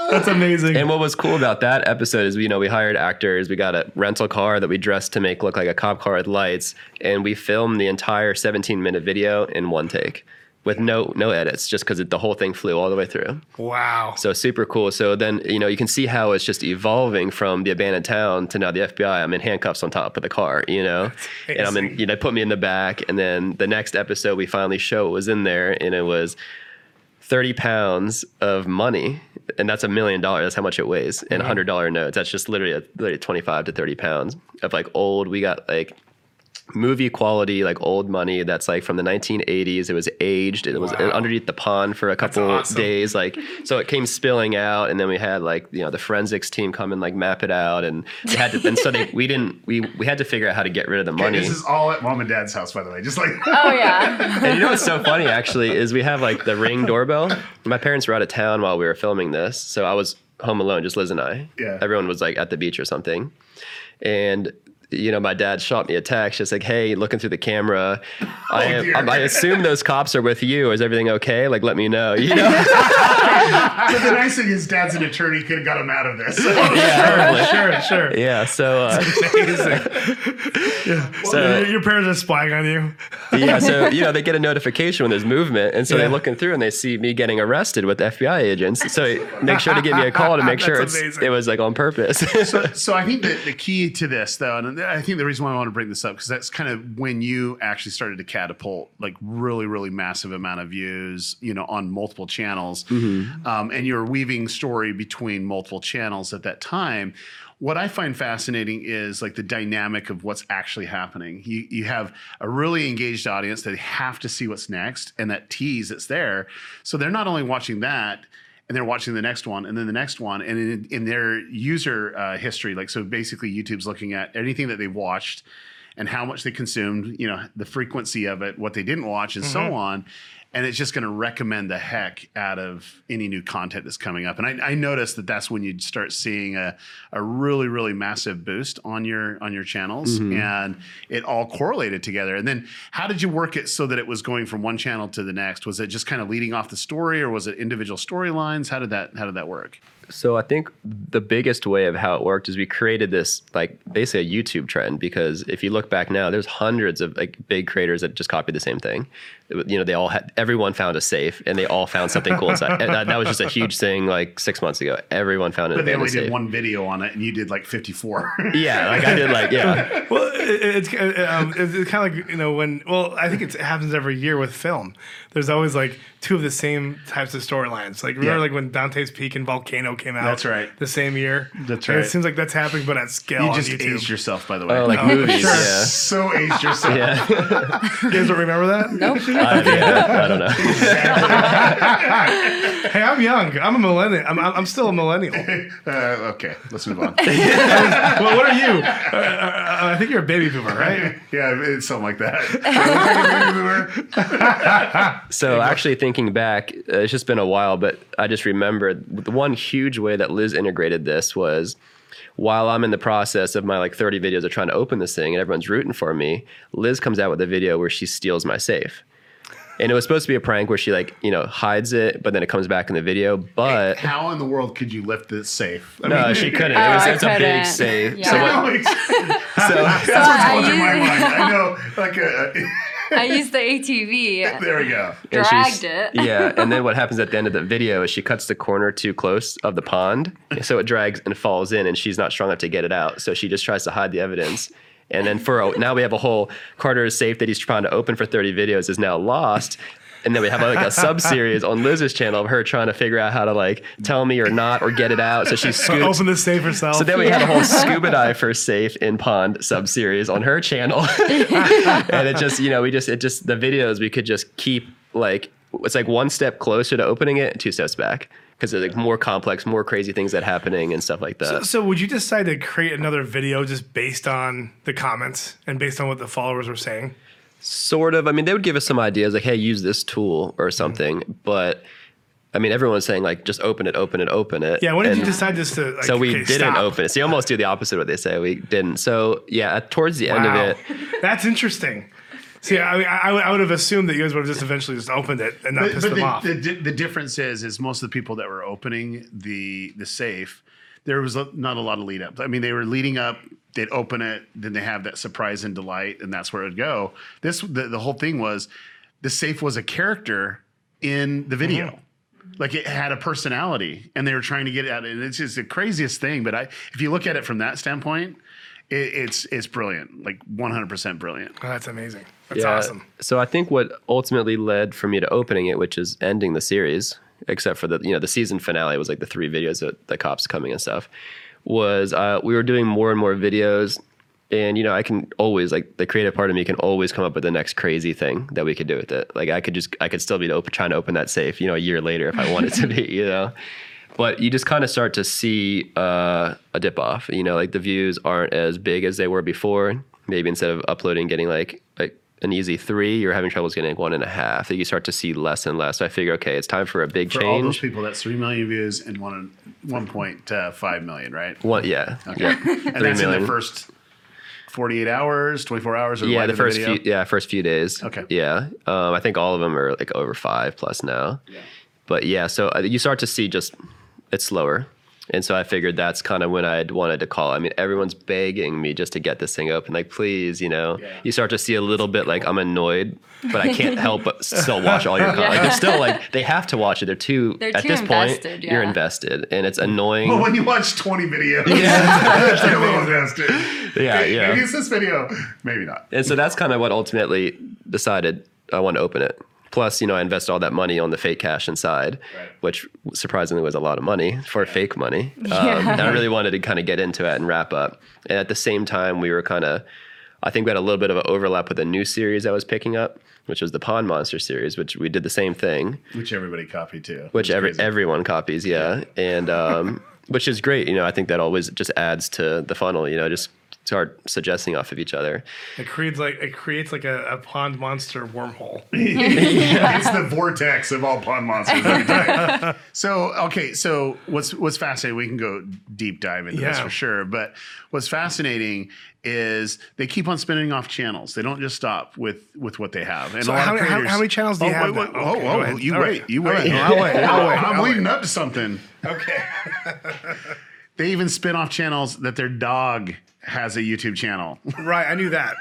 That's amazing. And what was cool about that episode is, you know, we hired actors. We got a rental car that we dressed to make look like a cop car with lights, and we filmed the entire 17 minute video in one take with no no edits, just because the whole thing flew all the way through. wow. So super cool. So then you know you can see how it's just evolving from the abandoned town to now the FBI. I'm in handcuffs on top of the car, you know, and I'm in. You know, put me in the back, and then the next episode we finally show what was in there, and it was 30 pounds of money and that's a million dollars that's how much it weighs and hundred dollar notes that's just literally, a, literally 25 to 30 pounds of like old we got like movie quality like old money that's like from the 1980s it was aged it was underneath the pond for a couple awesome. days like so it came spilling out and then we had like you know the forensics team come and like map it out and they had to and so they we didn't we we had to figure out how to get rid of the money this is all at mom and dad's house by the way just like Oh yeah. and you know what's so funny actually is we have like the ring doorbell. My parents were out of town while we were filming this, so I was home alone, just Liz and I. Yeah. Everyone was like at the beach or something, and you know, my dad shot me a text just like, "Hey, looking through the camera, I, am. I assume those cops are with you. Is everything okay? Like, let me know." You know, but the nice thing is dad's an attorney could have got him out of this Yeah, sure, sure. yeah. So, uh, So, your parents are spying on you. yeah, so you know, they get a notification when there's movement, and so Yeah. they're looking through and they see me getting arrested with FBI agents. So make sure to give me a call to make sure it's, it was like on purpose. so I think that the key to this, though, and I think the reason why I want to bring this up because that's kind of when you actually started to catapult like really, really massive amount of views, you know, on multiple channels, um, and you're weaving story between multiple channels at that time. What I find fascinating is like the dynamic of what's actually happening. You you have a really engaged audience that have to see what's next, and that tease that's there. So they're not only watching that and they're watching the next one and then the next one and in, in their user uh, history like so basically youtube's looking at anything that they've watched and how much they consumed, you know, the frequency of it, what they didn't watch, and so on. And it's just going to recommend the heck out of any new content that's coming up. And I, I noticed that that's when you'd start seeing a, a really, really massive boost on your on your channels, mm-hmm. and it all correlated together. And then, how did you work it so that it was going from one channel to the next? Was it just kind of leading off the story, or was it individual storylines? How did that How did that work? So I think the biggest way of how it worked is we created this like basically a YouTube trend because if you look back now, there's hundreds of like big creators that just copied the same thing. You know, they all had everyone found a safe and they all found something cool inside. And that, that was just a huge thing like six months ago. Everyone found an But they only did safe. one video on it, and you did like fifty four. Yeah, like I did like yeah. Well, it, it's uh, um, it's, it's kind of like you know when well I think it's, it happens every year with film. There's always like two of the same types of storylines. Like remember Yeah. like when Dante's Peak and Volcano came out. That's right. The same year. That's And right. It seems like that's happening, but at scale You on just YouTube. aged yourself, by the way. Oh, like Oh, movies, sure. yeah. so aged yourself. Yeah. You guys don't remember that? Nope. I, yeah, I don't know. Hey, I'm young. I'm a millennial. I'm, I'm I'm still a millennial. Uh, okay, let's move on. well, what are you? Uh, uh, I think you're a baby boomer, right? yeah, it's something like that. Look like a baby boomer. So actually thinking back, uh, it's just been a while, but I just remembered the one huge way that Liz integrated this was while I'm in the process of my like 30 videos of trying to open this thing and everyone's rooting for me, Liz comes out with a video where she steals my safe. And it was supposed to be a prank where she like, you know, hides it, but then it comes back in the video. But How in the world could you lift this safe? I no, mean, she couldn't. Oh, It was I it's a big couldn't. safe. Yeah. So what, know, so, that's what's I going through my mind. I know, like, a, I used the ATV, there we go. and dragged it. Yeah, and then what happens at the end of the video is she cuts the corner too close of the pond, so it drags and falls in, and she's not strong enough to get it out. So she just tries to hide the evidence. And then for a, now we have a whole Carter's safe that he's trying to open for 30 videos is now lost. And then we have like a sub series on Liz's channel of her trying to figure out how to like tell me or not or get it out. So she scoots. Open the safe herself. So then we had a whole scuba dive for safe in pond sub series on her channel, and it just you know we just it just the videos we could just keep like it's like one step closer to opening it, and two steps back because there's like more complex, more crazy things that happening and stuff like that. So would you decide to create another video just based on the comments and based on what the followers were saying? Sort of. I mean, they would give us some ideas like, hey, use this tool or mm-hmm. something, but. I mean, everyone's saying like, just open it, open it, open it. Yeah, when did And- you decide just to like So we okay, didn't stop? open it. So you almost do the opposite of what they say. We didn't. So yeah, towards the end of it, That's interesting. See, I, I, I would have assumed that you guys would have just eventually just opened it and not But, pissed but them the, off. the, the difference is, is most of the people that were opening the the safe, there was a, not a lot of lead up. I mean, they were leading up. They'd open it, then they have that surprise and delight, and that's where it'd go. This the, the whole thing was, the safe was a character in the video. Mm-hmm. Like it had a personality, and they were trying to get at it. And it's just the craziest thing. But I, if you look at it from that standpoint, it, it's it's brilliant, like one hundred percent brilliant. oh, that's amazing. That's awesome. So I think what ultimately led for me to opening it, which is ending the series, except for the you know the season finale was like the three videos of the cops coming and stuff, was uh, we were doing more and more videos, and you know I can always like the creative part of me can always come up with the next crazy thing that we could do with it. Like I could just I could still be open, trying to open that safe, you know, a year later if I wanted to be, you know. But you just kind of start to see uh, a dip off. You know, like the views aren't as big as they were before. Maybe instead of uploading, getting like like an easy three, you're having troubles getting like one and a half. That you start to see less and less. So I figure, okay, it's time for a big change. For all those people, that's three million views and one one point uh, five million, right? One, yeah, yeah, And that's in the first forty eight hours, twenty four hours, or yeah, life the first video? few, yeah, first few days. Okay. Yeah, um, I think all of them are like over five plus now. Yeah. But yeah, so uh, you start to see just it's slower. And so I figured that's kind of when I would wanted to call. I mean, everyone's begging me just to get this thing open. Like, please, you know. Yeah. You start to see a little bit like I'm annoyed, but I can't help but still watch all your content. Like, they're still like they have to watch it. They're too They're at too this invested, point. You're invested, and it's annoying. Well, when you watch twenty videos, yeah, that's a little invested. Yeah, yeah. Maybe it's this video, maybe not. And so that's kind of what ultimately decided I want to open it. Plus, you know, I invested all that money on the fake cash inside, Right. which surprisingly was a lot of money for fake money. Um, Yeah. and I really wanted to kind of get into it and wrap up. And at the same time, we were kind of, I think we had a little bit of an overlap with a new series I was picking up, which was the Pond Monster series, which we did the same thing, Which everybody copied too. which It's every, crazy. everyone copies, yeah. And, um, which is great. You know, I think that always just adds to the funnel, you know, just start suggesting off of each other. It creates like it creates like a, a pond monster wormhole. it's the vortex of all pond monsters. let me so okay, so what's what's fascinating? We can go deep dive into this for sure. But what's fascinating is they keep on spinning off channels. They don't just stop with with what they have. And So a lot how of many- how- how many channels do you oh, have Wait, wait, now? oh, Okay, go oh, you wait, right. you All wait. right. I'll wait. I'll wait. I'm I'll leading up to something. Okay. They even spin off channels that their dog has a YouTube channel, right, I knew that.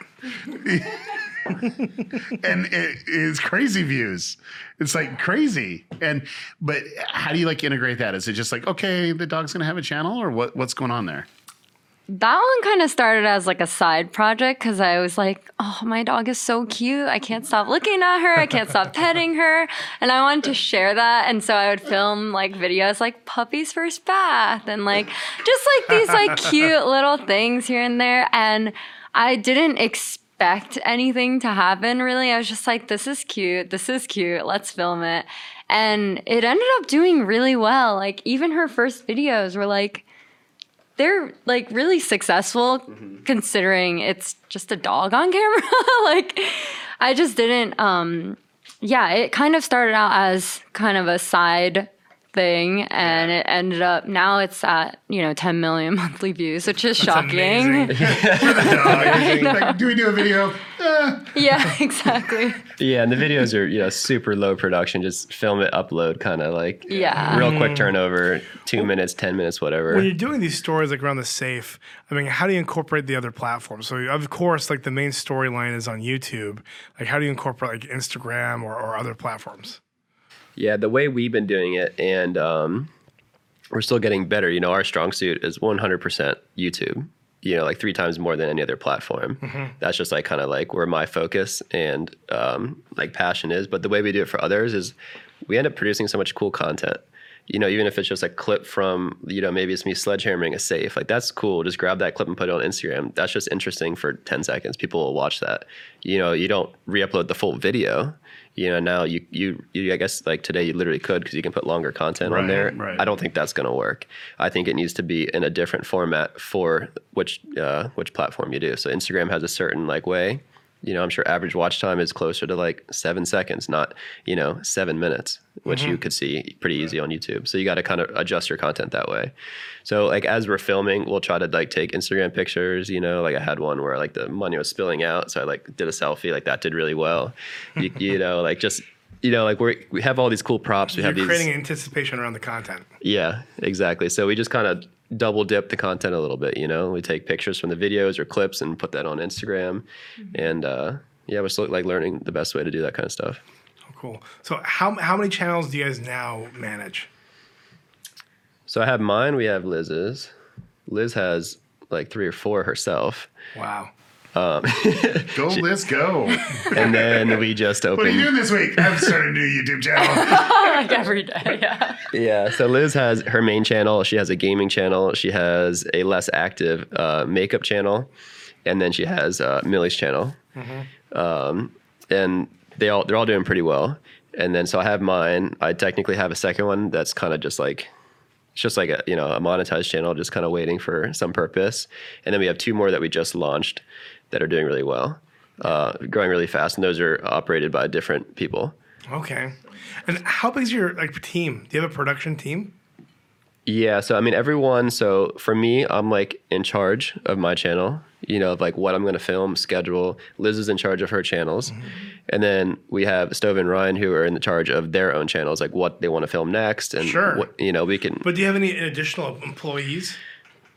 and it is crazy views. It's like crazy. And but how do you like integrate that? Is it just like okay, the dog's gonna have a channel, or what? What's going on there? That one kind of started as like a side project because I was like, oh, my dog is so cute. I can't stop looking at her. I can't stop petting her. And I wanted to share that. And so I would film like videos like puppy's first bath and like just like these like cute little things here and there. And I didn't expect anything to happen really. I was just like, this is cute. This is cute. Let's film it. And it ended up doing really well. Like even her first videos were like, they're like really successful considering it's just a dog on camera. like I just didn't um yeah, it kind of started out as kind of a side thing and it ended up now it's at, you know, 10 million monthly views, which is shocking. amazing. like, do we do a video? Eh. yeah, exactly. Yeah, and the videos are you know super low production. Just film it, upload, kind of like Yeah. real quick turnover, two minutes, ten minutes, whatever. When you're doing these stories like around the safe, I mean, how do you incorporate the other platforms? So, of course, like the main storyline is on YouTube. Like, how do you incorporate like Instagram or, or other platforms? Yeah, the way we've been doing it, and um, we're still getting better. You know, our strong suit is 100% YouTube. You know, like three times more than any other platform. That's just like kind of like where my focus and um, like passion is. But the way we do it for others is we end up producing so much cool content. You know, even if it's just a clip from, you know, maybe it's me sledgehammering a safe, like that's cool. Just grab that clip and put it on Instagram. That's just interesting for 10 seconds. People will watch that. You know, you don't re upload the full video. You know, now you, you, you I guess like today you literally could because you can put longer content on there. right. I don't think that's going to work. I think it needs to be in a different format for which, uh, which platform you do. So Instagram has a certain like way. You know, I'm sure average watch time is closer to like seven seconds, not you know seven minutes, which you mm-hmm. could see pretty easy on YouTube. So you got to kind of adjust your content that way. So like as we're filming, we'll try to like take Instagram pictures. You know, like I had one where like the money was spilling out, so I like did a selfie. Like that did really well. You, you know, like just you know, like we we have all these cool props. We You're have these. creating anticipation around the content. Yeah, exactly. So we just kind of double dip the content a little bit, you know. We take pictures from the videos or clips and put that on Instagram. And uh, yeah, we're still like learning the best way to do that kind of stuff. Oh, cool. So, how how many channels do you guys now manage? So I have mine, we have Liz's. Liz has like three or four herself. Wow. Go, let's go. And then we just opened. What are you doing this week? I've started a new YouTube channel. like every day. Yeah. Yeah, so Liz has her main channel. She has a gaming channel. She has a less active uh, makeup channel, and then she has uh, Millie's channel. Um, and they all they're all doing pretty well. And then so I have mine. I technically have a second one that's kind of just like it's just like a you know a monetized channel, just kind of waiting for some purpose. And then we have two more that we just launched that are doing really well, uh, growing really fast, and those are operated by different people. Okay. And how big is your like team? Do you have a production team? Yeah, so I mean, everyone. So for me, I'm like in charge of my channel. You know, of like what I'm going to film, schedule. Liz is in charge of her channels, and then we have Stove and Ryan who are in the charge of their own channels, like what they want to film next, and Sure. what, you know, we can. But do you have any additional employees?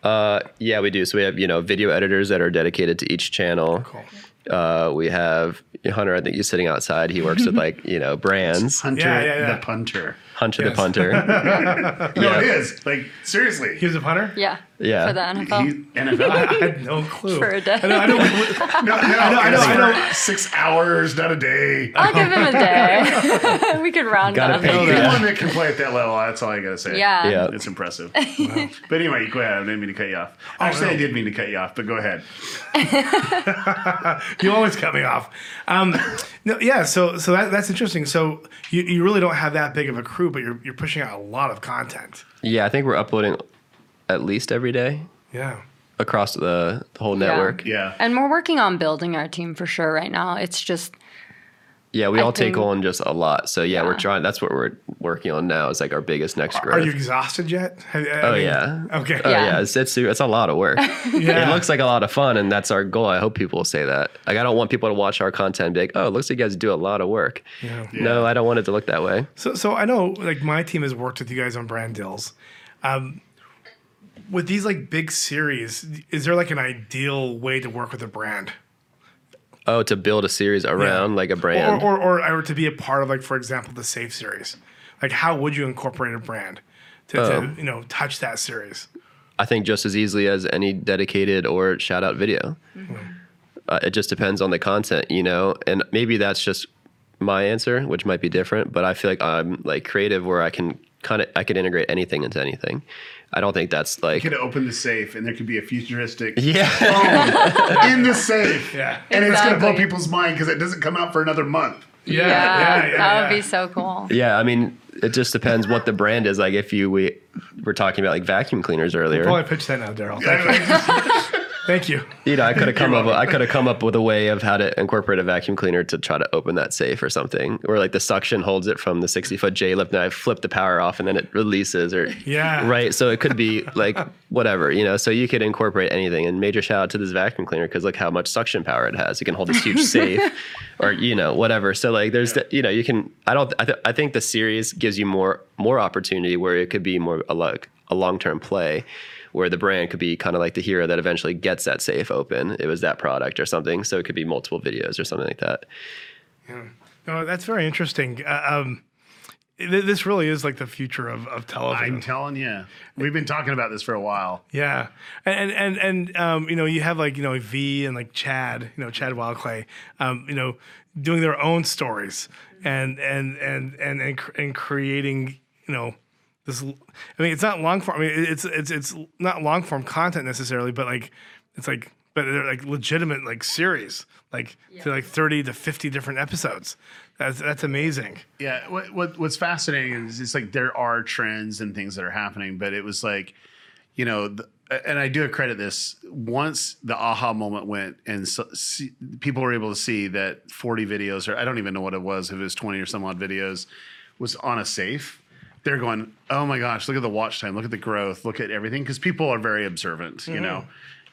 Uh, yeah, we do. So we have you know video editors that are dedicated to each channel. Cool. Uh, we have Hunter. I think he's sitting outside. He works with like you know brands. Hunter Yeah, yeah, yeah. the punter. Hunter Yes. the punter. No, Yeah. it is. Like, seriously. He was a punter? Yeah. Yeah. For the NFL. He, NFL? I had no clue. For a day. I know, I know, no, no, I know, I know. for Six hours, not a day. I'll give him a day. we could round Gotta up. pay Anyone Yeah. that can play at that level, that's all I gotta say. Yeah. Yeah. It's impressive. But anyway, go ahead. I didn't mean to cut you off. Actually, no. I did mean to cut you off, but go ahead. You always cut me off. Um, no, yeah, so so that, that's interesting. So you, you really don't have that big of a crew, but you're, you're pushing out a lot of content. yeah, I think we're uploading at least every day. Yeah. across the, the whole network. Yeah. And we're working on building our team for sure right now. It's just Yeah, we I all take on just a lot. So yeah, we're trying. That's what we're working on now. Is like our biggest next growth. Are you exhausted yet? Have- I Oh mean- yeah. Okay. Oh Yeah. yeah. It's, it's it's a lot of work. Yeah. It looks like a lot of fun, and that's our goal. I hope people will say that. Like I don't want people to watch our content and be like, "Oh, it looks like you guys do a lot of work." Yeah. No, I don't want it to look that way. So, so I know like my team has worked with you guys on brand deals. Um, with these like big series, is there like an ideal way to work with a brand? Oh, to build a series around like a brand. Or, or, or, or to be a part of like, for example, the Safe series. Like, how would you incorporate a brand to, Oh. to you know touch that series? I think just as easily as any dedicated or shout out video. Uh, it just depends on the content, you know, and maybe that's just my answer, which might be different. But I feel like I'm like creative where I can kind of I can integrate anything into anything. I don't think that's like You could open the safe and there could be a futuristic yeah. phone in the safe. Yeah. And it's going to blow people's mind because it doesn't come out for another month. Yeah, that would be so cool. Yeah, I mean, it just depends what the brand is. Like, if you we were talking about like vacuum cleaners earlier, Probably pitch that now, Derral. Thank you. You. know, I could have come up. With, I could have come up with a way of how to incorporate a vacuum cleaner to try to open that safe or something, or like the suction holds it from the sixty foot J lift, and I flip the power off, and then it releases, or Yeah. right. So it could be like whatever, you know. So you could incorporate anything. And major shout out to this vacuum cleaner because look how much suction power it has. It can hold this huge safe, or you know whatever. So like there's the, you know you can. I don't. I, th- I think the series gives you more more opportunity where it could be more a like a long term play. Where the brand could be kind of like the hero that eventually gets that safe open. It was that product or something. So it could be multiple videos or something like that. Yeah. No, that's very interesting. Uh, um, th- this really is like the future of, of television. I'm telling you. We've been talking about this for a while. Yeah, and and and um, you know, you have like you know V and like Chad, you know, Chad Wild Clay, um, you know, doing their own stories and and and and and, cr- and creating, you know, this. l- I mean, it's not long form. I mean, it's it's it's not long form content necessarily, but like it's like but they're like legitimate like series, like to like thirty to fifty different episodes. That's that's amazing. Yeah, what, what what's fascinating is it's like there are trends and things that are happening, but it was like, you know, the, and I do credit this. Once the aha moment went, and so, see, people were able to see that forty videos, or I don't even know what it was, if it was twenty or some odd videos, was on a safe. They're going, oh my gosh, look at the watch time, look at the growth, look at everything, because people are very observant, you know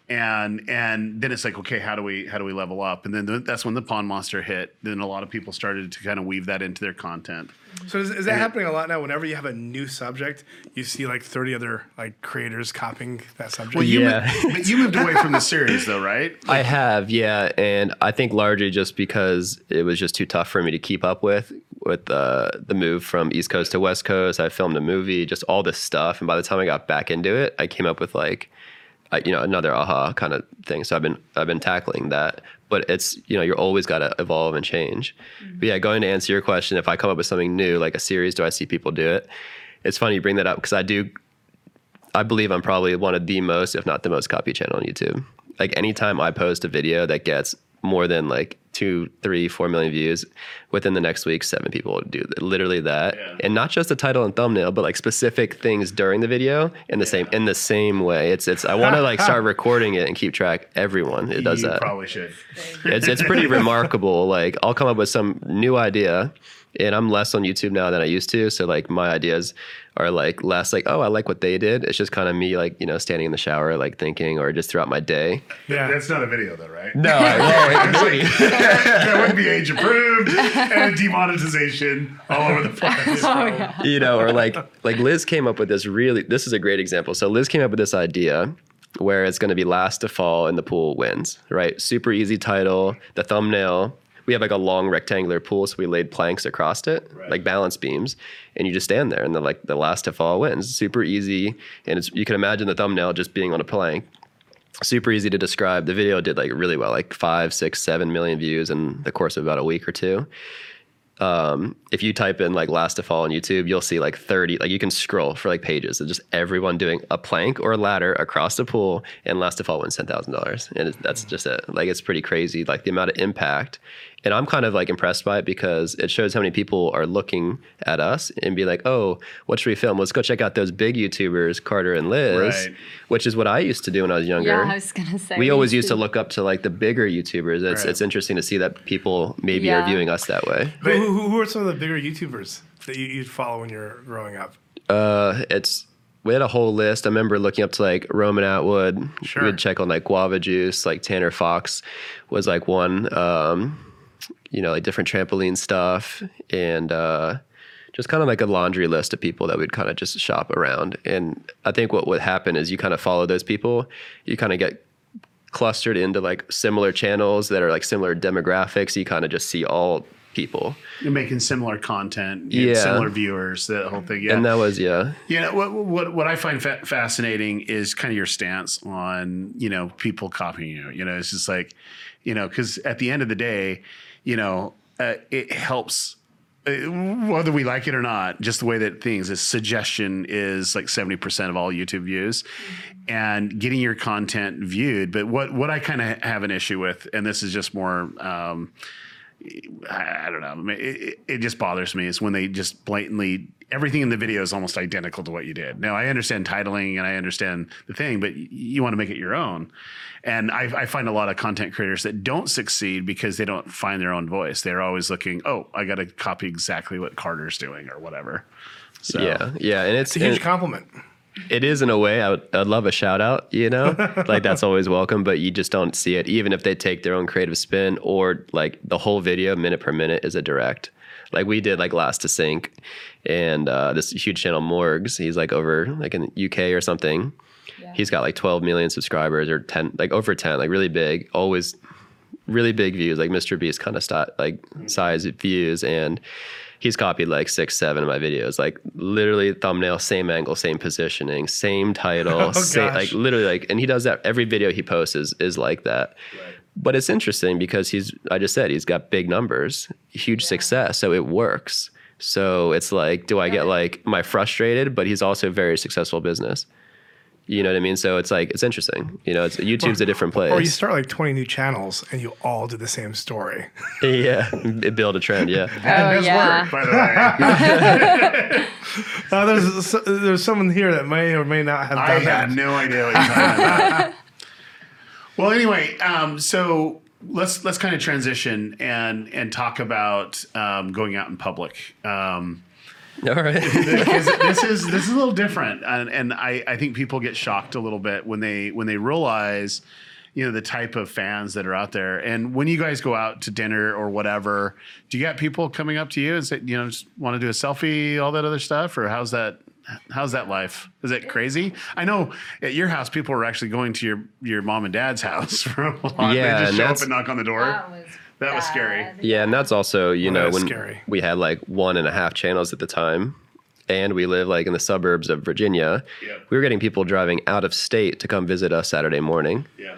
mm-hmm. and and then it's like okay how do we how do we level up and then th- that's when the pond monster hit then a lot of people started to kind of weave that into their content So is, is that happening a lot now? Whenever you have a new subject, you see like thirty other like creators copying that subject. well you Yeah. mo- but you moved away from the series though right I have, yeah, and I think largely just because it was just too tough for me to keep up with with uh, the move from East Coast to West Coast. I filmed a movie, just all this stuff, and by the time I got back into it, I came up with like, uh, you know, another aha kind of thing. So I've been I've been tackling that, but it's you know you're always got to evolve and change. But yeah, going to answer your question, if I come up with something new like a series, do I see people do it? It's funny you bring that up because I do I believe I'm probably one of the most, if not the most, copy channel on YouTube. Like anytime I post a video that gets more than like two, three, four million views, within the next week, seven people will do literally that, and not just the title and thumbnail, but like specific things during the video in the same in the same way. It's it's I want to like start recording it and keep track. Everyone it does you that probably should it's it's pretty remarkable. Like I'll come up with some new idea, and I'm less on YouTube now than I used to. So like my ideas are like less like oh I like what they did. It's just kind of me like you know standing in the shower like thinking or just throughout my day. yeah, that's not a video though right No, well, that wouldn't be age approved and demonetization all over the place oh, bro. you know, or like like Liz came up with this really. This is a great example. So Liz came up with this idea where it's going to be last to fall and the pool wins. Right, super easy title. The thumbnail. We have like a long rectangular pool, so we laid planks across it, like balance beams, and you just stand there, and the like the last to fall wins. Super easy, and it's you can imagine the thumbnail just being on a plank. Super easy to describe. The video did like really well, like five, six, seven million views in the course of about a week or two um, if you type in like last to fall on YouTube, you'll see like 30, like you can scroll for like pages of just everyone doing a plank or a ladder across the pool and last to fall wins $10,000. And it's, that's mm. just it. Like it's pretty crazy. Like the amount of impact And I'm kind of like impressed by it because it shows how many people are looking at us and be like, oh, what should we film? Let's go check out those big YouTubers, Carter and Liz, Right. which is what I used to do when I was younger. Yeah, I was gonna say. we always used to look up to like the bigger YouTubers. It's Right. it's interesting to see that people maybe Yeah. are viewing us that way. Who, who, who are some of the bigger YouTubers that you, you'd follow when you're growing up? Uh, it's we had a whole list. I remember looking up to like Roman Atwood. Sure. We'd check on like Guava Juice, like Tanner Fox was like one. Um, you know, like different trampoline stuff and uh, just kind of like a laundry list of people that we'd kind of just shop around. And I think what would happen is you kind of follow those people, you kind of get clustered into like similar channels that are like similar demographics. You kind of just see all people. You're making similar content, Yeah. similar viewers, that whole thing. Yeah. And that was, yeah. You know what? What what I find fa- fascinating is kind of your stance on you know people copying you. You know, it's just like you know because at the end of the day, you know, uh, it helps uh, whether we like it or not. Just the way that things is suggestion is like seventy percent of all YouTube views, and getting your content viewed. But what what I kind of have an issue with, and this is just more. Um, I don't know. It- it just bothers me is when they just blatantly everything in the video is almost identical to what you did. Now I understand titling and I understand the thing, but you want to make it your own. And I, I find a lot of content creators that don't succeed because they don't find their own voice. They're always looking, oh, I got to copy exactly what Carter's doing or whatever. So Yeah, yeah, and it's, It's a huge and- compliment. It is in a way. I would, I'd love a shout out, you know, like that's always welcome, but you just don't see it, even if they take their own creative spin or like the whole video, minute per minute, is a direct. Like we did, like Last to Sync, and uh, this huge channel Morgz. He's like over like in the UK or something. He's got like 12 million subscribers or 10, like over 10, like really big. Always really big views, like Mr. Beast kind of st- like size views, and he's copied like six, seven of my videos, like literally thumbnail, same angle, same positioning, same title, Oh, same, gosh. like literally like, and he does that every video he posts is is like that. But it's interesting because he's, I just said, he's got big numbers, huge success, so it works. So it's like, do I get like, am I frustrated? But he's also a very successful business. You know what I mean? So it's like, it's interesting. You know, it's YouTube's a different place. Or you start like 20 new channels and you all do the same story. yeah, it build a trend. Yeah. Oh does yeah. work, by the way. Uh, there's there's someone here that may or may not have I done had that. no idea what you're talking about. Well, anyway, um, so let's let's kind of transition and and talk about um, going out in public. Um, All right. this is this is a little different, and, and I, I think people get shocked a little bit when they when they realize, you know, the type of fans that are out there. And when you guys go out to dinner or whatever, do you got people coming up to you and say, you know, just want to do a selfie, all that other stuff, or how's that? How's that life? Is it crazy? I know at your house, people are actually going to your your mom and dad's house for a lot. Yeah, they just show up and knock on the door. That was scary. Yeah, and that's also you oh, know when scary. we had like one and a half channels at the time, and we live like in the suburbs of Virginia. Yep. We were getting people driving out of state to come visit us Saturday morning Yeah.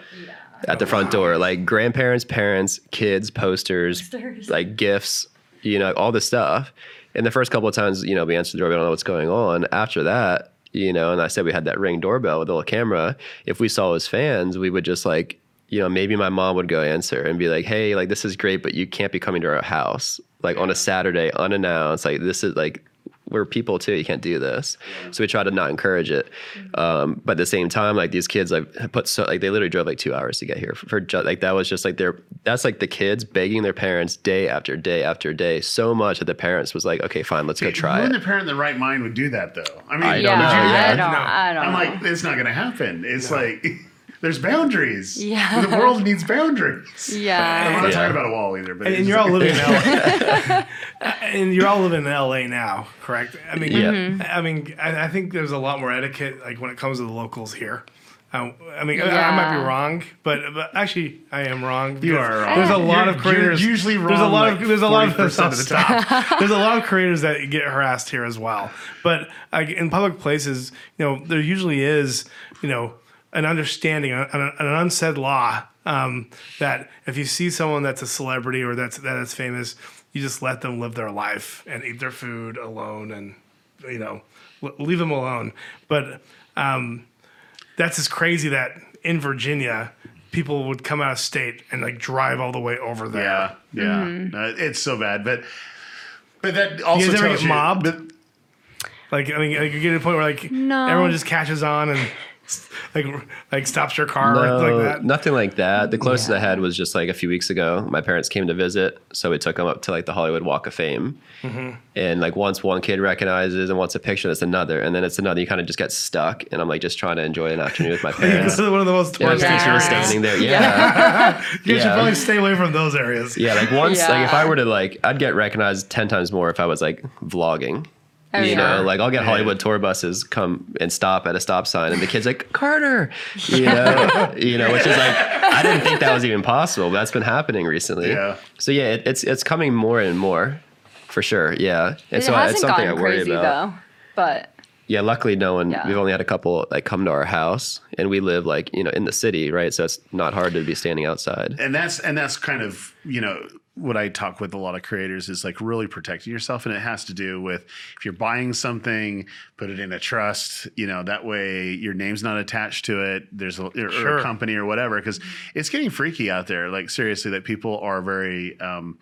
at the front door, like grandparents, parents, kids, posters, Posters. like gifts, you know, all this stuff. And the first couple of times, you know, we answered the door, we don't know what's going on. After that, you know, and I said we had that ring doorbell with a little camera. If we saw his fans, we would just like, you know, maybe my mom would go answer and be like, "Hey, like this is great, but you can't be coming to our house like on a Saturday unannounced. Like this is like we're people too. You can't do this." So we try to not encourage it. Um, but at the same time, like these kids, like put so like they literally drove like two hours to get here for, for ju- like that was just like their that's like the kids begging their parents day after day after day so much that the parents was like, "Okay, fine, let's go try Who in it." the parent in the right mind would do that though? I mean, I don't you know. do Yeah. I don't. No. I don't. I'm know. like, it's not going to happen. It's like there's boundaries. Yeah. the world needs boundaries. Yeah. I'm yeah. not Yeah. talking about a wall either. But And, and you're all living in LA. and you're all living in LA now, correct? I mean, Yeah. Mm-hmm. I mean, I, I think there's a lot more etiquette, like when it comes to the locals here. Um, I mean, I, I might be wrong, but but actually, I am wrong. You are wrong. There's a lot You're- of creators. you're usually There's a lot like, of there's a lot of 40% of the stop. There's a lot of creators that get harassed here as well. But like, in public places, you know, there usually is, you know, an understanding, an, an an unsaid law um, that if you see someone that's a celebrity or that's that's famous, you just let them live their life and eat their food alone, and you know, leave them alone. But um, that's just crazy that in Virginia, people would come out of state and like drive all the way over there. Yeah, yeah. Mm-hmm. No, it's so bad, but but that also You guys tells get you mobbed? but- Like I mean, like you get to the point where like No. everyone just catches on and like like stops your car No, like that. nothing like that. The closest I had was just like a few weeks ago. My parents came to visit, so we took them up to like the Hollywood Walk of Fame. Mm-hmm. And like once one kid recognizes and wants a picture, that's another, and then it's another. You kind of just get stuck, and I'm like just trying to enjoy an afternoon with my This parents. is one of the most Yeah, tourist just Yeah. sort standing there. Yeah, You should probably stay away from those areas. yeah. Like once, like if I were to like, I'd get recognized ten times more if I was like vlogging. Oh, you yeah. know, like I'll get Hollywood tour buses come and stop at a stop sign, and the kid's like Carter, you know, you know, which is like I didn't think that was even possible, but that's been happening recently. Yeah. So yeah, it, it's it's coming more and more, for sure. Yeah, and It so hasn't it's something I gotten worry crazy about. though, but Yeah, luckily no one. Yeah. We've only had a couple like come to our house, and we live like you know in the city, right? So it's not hard to be standing outside. and that's and that's kind of you know what I talk with a lot of creators is like really protecting yourself, and it has to do with if you're buying something, put it in a trust. You know that way your name's not attached to it. There's a, or, or Sure. a company or whatever because it's getting freaky out there. Like seriously, that people are very. Um,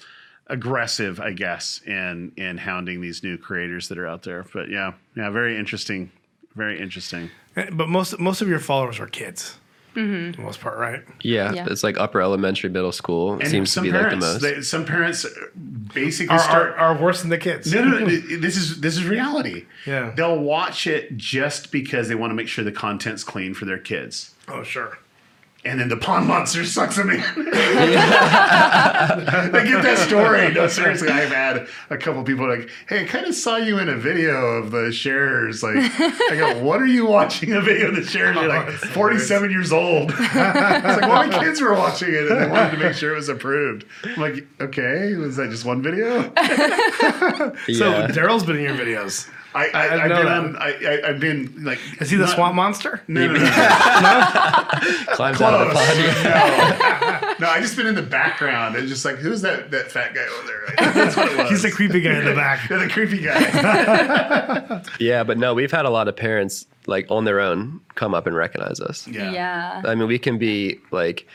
aggressive i guess in in hounding these new creators that are out there but yeah yeah very interesting very interesting But most most of your followers are kids. Mm-hmm. For the most part, right? Yeah, Yeah. it's like upper elementary, middle school. It and seems to some be like the most. they, some parents basically Are, start are, are worse than the kids. No, no, no. This is this is reality. Yeah. They'll watch it just because they want to make sure the content's clean for their kids. Oh, sure. And then the pond monster sucks them in. they get that story. No, seriously, I've had a couple people like, "Hey, I kind of saw you in a video of the Sharers." Like, I go, "What are you watching a video of the Sharers?" You're like, oh, that's "47 years old." it's like, "Well, my kids were watching it, and they wanted to make sure it was approved." I'm like, "Okay, was that just one video?" So yeah. Derral's been in your videos. I, I, I I've know been that. on. I, I, I've been like. Is he the not- swamp monster? No, no, no, no. climbs out of the Close. pod. no. No, I just been in the background and just like, who's that that fat guy over there? Like, that's what it was. He's the creepy guy in the back. Yeah, the creepy guy. Yeah, but no, we've had a lot of parents like on their own come up and recognize us. Yeah. yeah. I mean, we can be like,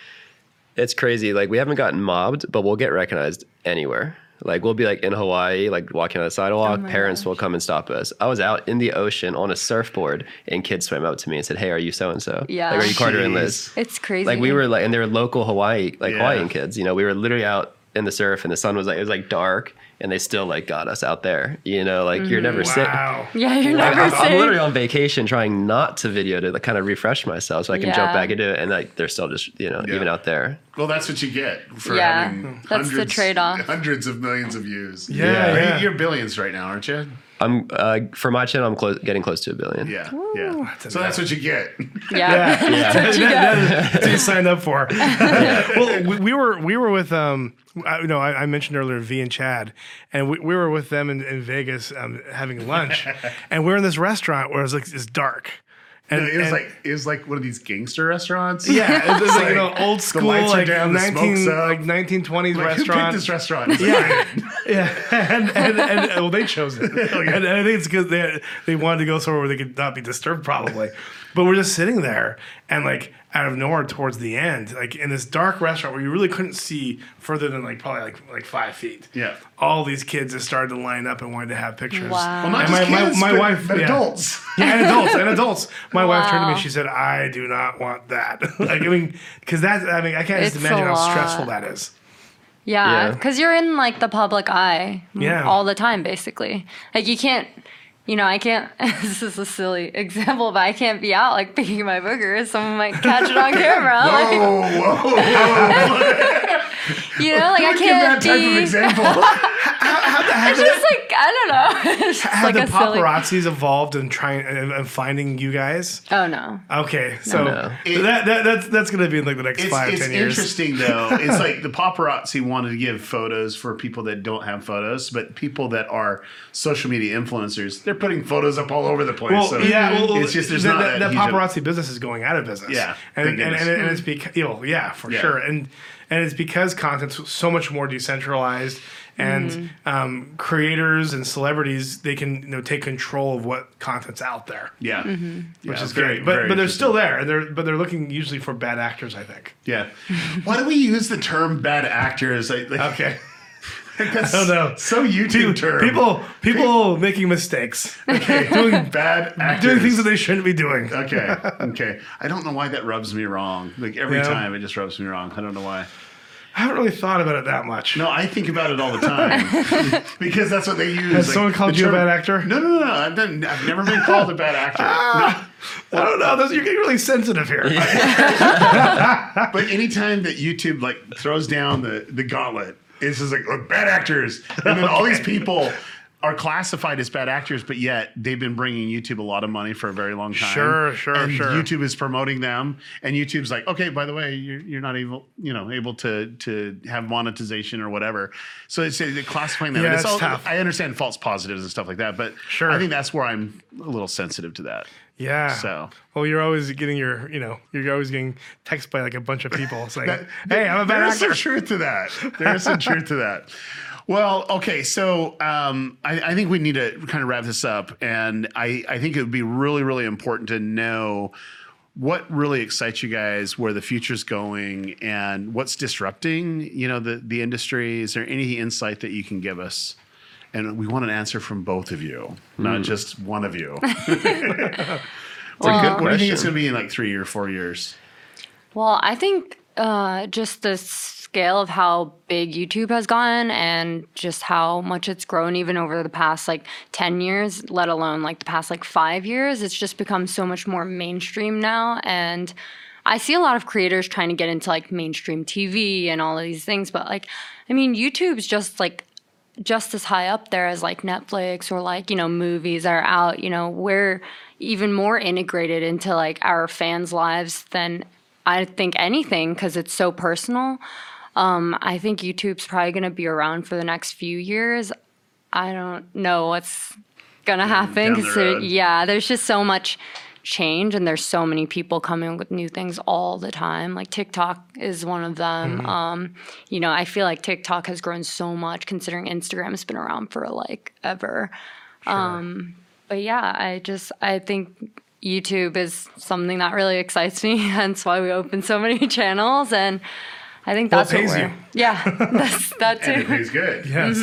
it's crazy. Like, we haven't gotten mobbed, but we'll get recognized anywhere. Like, we'll be like in Hawaii, like walking on the sidewalk. Oh my parents will come and stop us. I was out in the ocean on a surfboard, and kids swam up to me and said, "Hey, are you so and so? Yeah. Like, are you Carter and Liz?" It's crazy. Like, we were like, and they were local Hawaii, like Yeah. Hawaiian kids. You know, we were literally out in the surf, and the sun was like, it was like dark, and they still like got us out there. You know, like you're never mm-hmm. sick. Wow. Yeah, you're I'm, never I'm- I'm literally on vacation trying not to video to like, kind of refresh myself so I can jump back into it and like they're still just you know Yeah. even out there. Well, that's what you get for Yeah, having that's the hundreds, trade-off. hundreds of millions of views. Yeah, Yeah. yeah. You're billions right now, aren't you? I'm uh, for my channel I'm close, getting close to a billion. Yeah, yeah. So that's what you get. yeah. Yeah. That- that- that's what you signed up for. well, we, we were we were with um, I, you know, I, I mentioned earlier V and Chad, and we, we were with them in, in Vegas um, having lunch, and we are in this restaurant where it was like it's dark, and It was and- like it was like one of these gangster restaurants. yeah, it was like, you know like, old school like down, nineteen like nineteen twenties Like, who restaurant. this restaurant? Like, Yeah, and and, and well, they chose it, oh, and, and I think it's because they they wanted to go somewhere where they could not be disturbed, probably. But we're just sitting there, and like out of nowhere, towards the end, like in this dark restaurant where you really couldn't see further than like probably like like five feet. Yeah. all these kids just started to line up and wanted to have pictures. Wow. Well, not And just my- my- kids, my but, wife- but yeah. adults. Yeah, and adults, and adults. My wife turned to me. She said, "I do not want that." like, I mean, because that, I mean, I can't just imagine how stressful that is. Yeah, Yeah. because you're in like the public eye Yeah. all the time, basically. Like you can't, you know, I can't. This is a silly example, but I can't be out like picking my boogers. Someone might catch it on camera. like, Whoa, whoa, whoa! you know, like I Give that can't type of be. example. It's just like I don't know. It's just Have like the a silly. paparazzis evolved in trying and, and finding you guys? Oh no. Okay, so No. that, that that's that's gonna be in like the next It's, five it's ten years. interesting though. It's like the paparazzi wanted to give photos for people that don't have photos, but people that are social media influencers, they're putting photos up all over the place. Well, so yeah, well, it's just there's the, not the, that the huge of- paparazzi business is going out of business. Yeah, and and, and, and it's because you know, yeah, for Yeah. sure. And and it's because content's so much more decentralized, and um, creators and celebrities they can you know take control of what content's out there, Yeah, which is great. But but they're still there, and they're but they're looking usually for bad actors, I think. yeah. Why do we use the term bad actors? Like, like Okay. I don't know. So YouTube term. People people making mistakes, okay. doing bad actors. doing things that they shouldn't be doing. Okay. Okay. I don't know why that rubs me wrong. Like every Yeah. time it just rubs me wrong. I don't know why. I haven't really thought about it that much. No, I think about it all the time because that's what they use. Has someone called you a bad actor? No, no, no. no. I've, done, I've never been called a bad actor. Ah, I don't know. Those, you're getting really sensitive here. But anytime that YouTube like throws down the the gauntlet, it's just like "Look, bad actors, and then all these people are classified as bad actors, but yet they've been bringing YouTube a lot of money for a very long time. Sure, sure, and sure. YouTube is promoting them, and YouTube's like, okay, by the way, you're, you're not able, you know, able to to have monetization or whatever. So it's they're classifying them. Yeah, it's it's all, tough. I understand false positives and stuff like that, but Sure. I think that's where I'm a little sensitive to that. Yeah. So. Well, you're always getting your, you know, you're always getting text by like a bunch of people saying, That- "Hey, I'm a bad there is actor." some truth to that. There is some truth to that. Well, okay, so um, I, I think we need to kind of wrap this up, and I, I think it would be really, really important to know what really excites you guys, where the future's going, and what's disrupting, you know, the the industry. Is there any insight that you can give us? And we want an answer from both of you, not just one of you. what, do you- what do you think it's going to be in like three or four years? Well, I think uh, just the scale of how big YouTube has gotten and just how much it's grown even over the past like 10 years, let alone like the past like five years, it's just become so much more mainstream now. And I see a lot of creators trying to get into like mainstream TV and all of these things, but like, I mean, YouTube's just like just as high up there as like Netflix or like, you know, movies are out, you know, we're even more integrated into like our fans' lives than I think anything because it's so personal. Um, I think YouTube's probably going to be around for the next few years. I don't know what's going to happen. because, the 'cause there- yeah, there's just so much change and there's so many people coming with new things all the time. Like tiktok is one of them. Um, you know i feel like tiktok has grown so much considering instagram's been around for like ever. Um, but yeah i just i think youtube is something that really excites me hence why we open so many channels and i think Well, it that's what we're you. yeah that's that And it too. pays good. yes.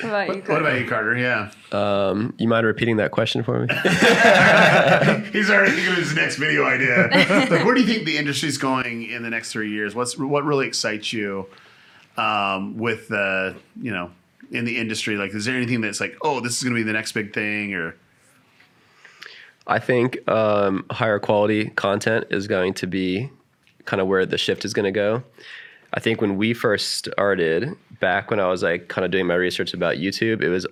What about you, What about you, Carter? Yeah. Um, you mind repeating that question for me? He's already thinking of his next video idea. like, where do you think the industry's going in the next three years? What's what really excites you um, with the you know in the industry? Like, is there anything that's like, oh, this is going to be the next big thing? Or I think um, higher quality content is going to be kind of where the shift is going to go. I think when we first started, back when I was like kind of doing my research about YouTube, it was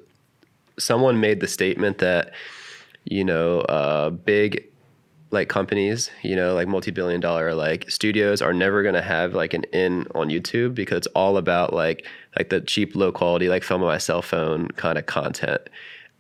someone made the statement that you know uh, big like companies, you know, like multi-billion dollar like studios are never going to have like an in on YouTube because it's all about like like the cheap low quality like film on my cell phone kind of content.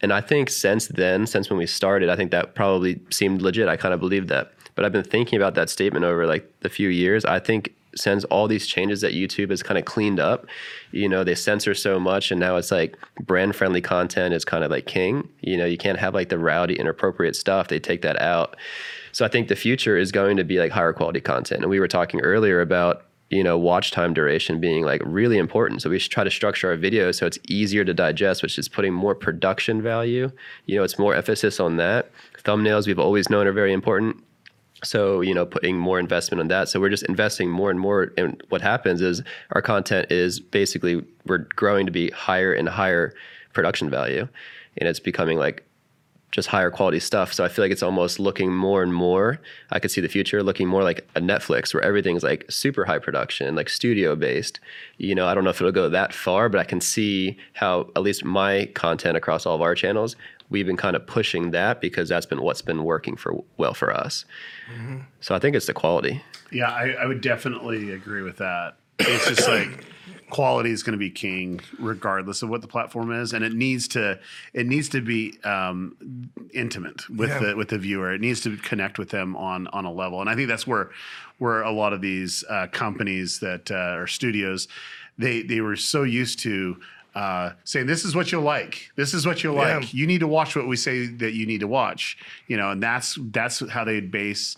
And I think since then, since when we started, I think that probably seemed legit. I kind of believed that. But I've been thinking about that statement over like the few years. I think since all these changes that YouTube has kind of cleaned up, you know, they censor so much and now it's like brand friendly content is kind of like king. You know, you can't have like the rowdy, inappropriate stuff. They take that out. So I think the future is going to be like higher quality content. And we were talking earlier about, you know, watch time duration being like really important. So we should try to structure our videos so it's easier to digest, which is putting more production value. You know, it's more emphasis on that. Thumbnails we've always known are very important. So, you know, putting more investment on that. So we're just investing more and more. And what happens is our content is basically we're growing to be higher and higher production value. And it's becoming like just higher quality stuff. So I feel like it's almost looking more and more. I could see the future looking more like a Netflix where everything's like super high production, like studio based. You know, I don't know if it'll go that far, but I can see how at least my content across all of our channels, we've been kind of pushing that because that's been what's been working for well for us. So I think it's the quality. yeah, I, I would definitely agree with that. It's just like quality is going to be king regardless of what the platform is and it needs to it needs to be um, intimate with Yeah. the with the viewer it needs to connect with them on on a level and i think that's where where a lot of these uh, companies that uh, or studios they they were so used to uh, saying this is what you'll like this is what you'll Yeah. like you need to watch what we say that you need to watch you know and that's that's how they base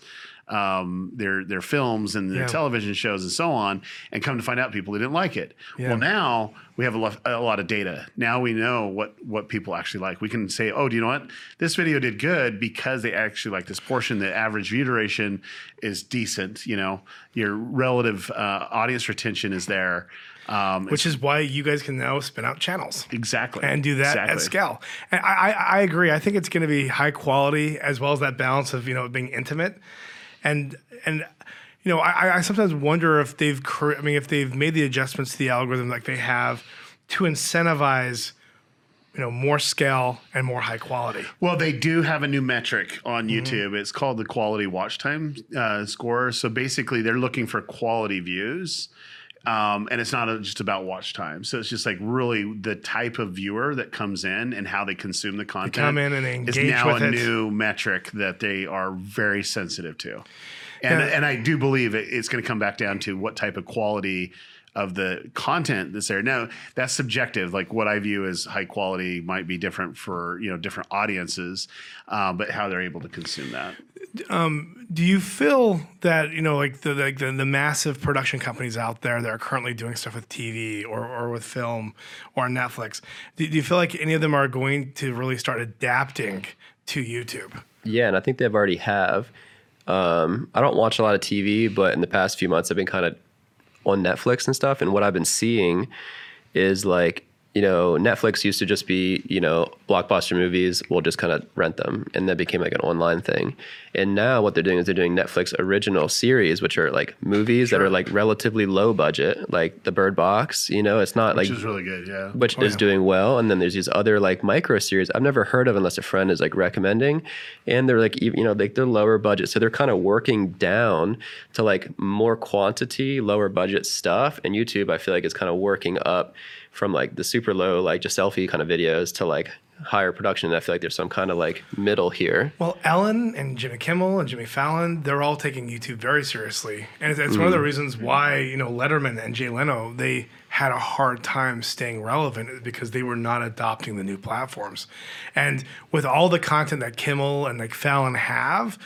um, their their films and their Yeah. television shows and so on, and come to find out people didn't like it. Yeah. Well, now we have a lot, a lot of data. Now we know what what people actually like. We can say, oh, do you know what? This video did good because they actually like this portion. The average view duration is decent. You know, your relative uh, audience retention is there. Um, Which is why you guys can now spin out channels. exactly and do that exactly. at scale. And I, I, I agree. I think it's going to be high quality as well as that balance of you know being intimate, and and you know I, I sometimes wonder if they've cre- I mean if they've made the adjustments to the algorithm like they have to incentivize you know more scale and more high quality. Well, they do have a new metric on Mm-hmm. YouTube. It's called the quality watch time uh, score. So basically, they're looking for quality views. Um, and it's not just about watch time. So it's just like really the type of viewer that comes in and how they consume the content. come in and they is engage now with a it. new metric that they are very sensitive to. And, Yeah. and I do believe it, it's going to come back down to what type of quality of the content that's there. Now that's subjective. Like what I view as high quality might be different for you know different audiences, um, but how they're able to consume that. Do you feel that you know like the like the, the massive production companies out there that are currently doing stuff with TV or, or with film or Netflix? Do, do you feel like any of them are going to really start adapting to YouTube? Yeah, and I think they've already have. Um, I don't watch a lot of TV, but in the past few months, I've been kind of on Netflix and stuff. And what I've been seeing is like, you know, Netflix used to just be, you know, blockbuster movies. We'll just kind of rent them, and that became like an online thing. And now what they're doing is they're doing Netflix original series, which are like movies that are like relatively low budget, like The Bird Box. You know, it's not Which like Which is really good, yeah. which oh, is doing well. And then there's these other like micro series I've never heard of unless a friend is like recommending. And they're like, you know, like they're lower budget. So they're kind of working down to like more quantity, lower budget stuff. And YouTube, I feel like is kind of working up from like the super low, like just selfie kind of videos to like higher production. And I feel like there's some kind of like middle here. Well, Ellen and Jimmy Kimmel and Jimmy Fallon, they're all taking YouTube very seriously. And it's, it's one of the mm. reasons why, you know, Letterman and Jay Leno, they had a hard time staying relevant because they were not adopting the new platforms. And with all the content that Kimmel and like Fallon have,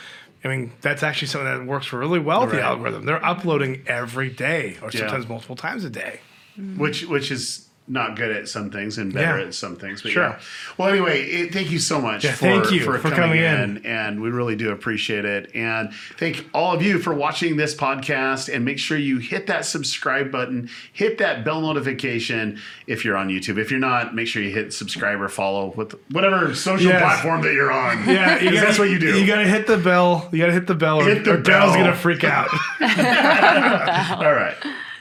I mean, that's actually something that works really well with the algorithm. They're uploading every day or Yeah. sometimes multiple times a day. Mm. which which is not good at some things and better Yeah. at some things. But Sure. yeah. Well, anyway, it, thank you so much Yeah, for, thank you for, for coming, coming in. in. and we really do appreciate it. And thank all of you for watching this podcast. And make sure you hit that subscribe button, hit that bell notification if you're on YouTube. If you're not, make sure you hit subscribe or follow with whatever social Yes. platform that you're on. Yeah, you gotta- that's what you do. You got to hit the bell. You got to hit the bell, or, Hit the or bell. gonna freak out. all right.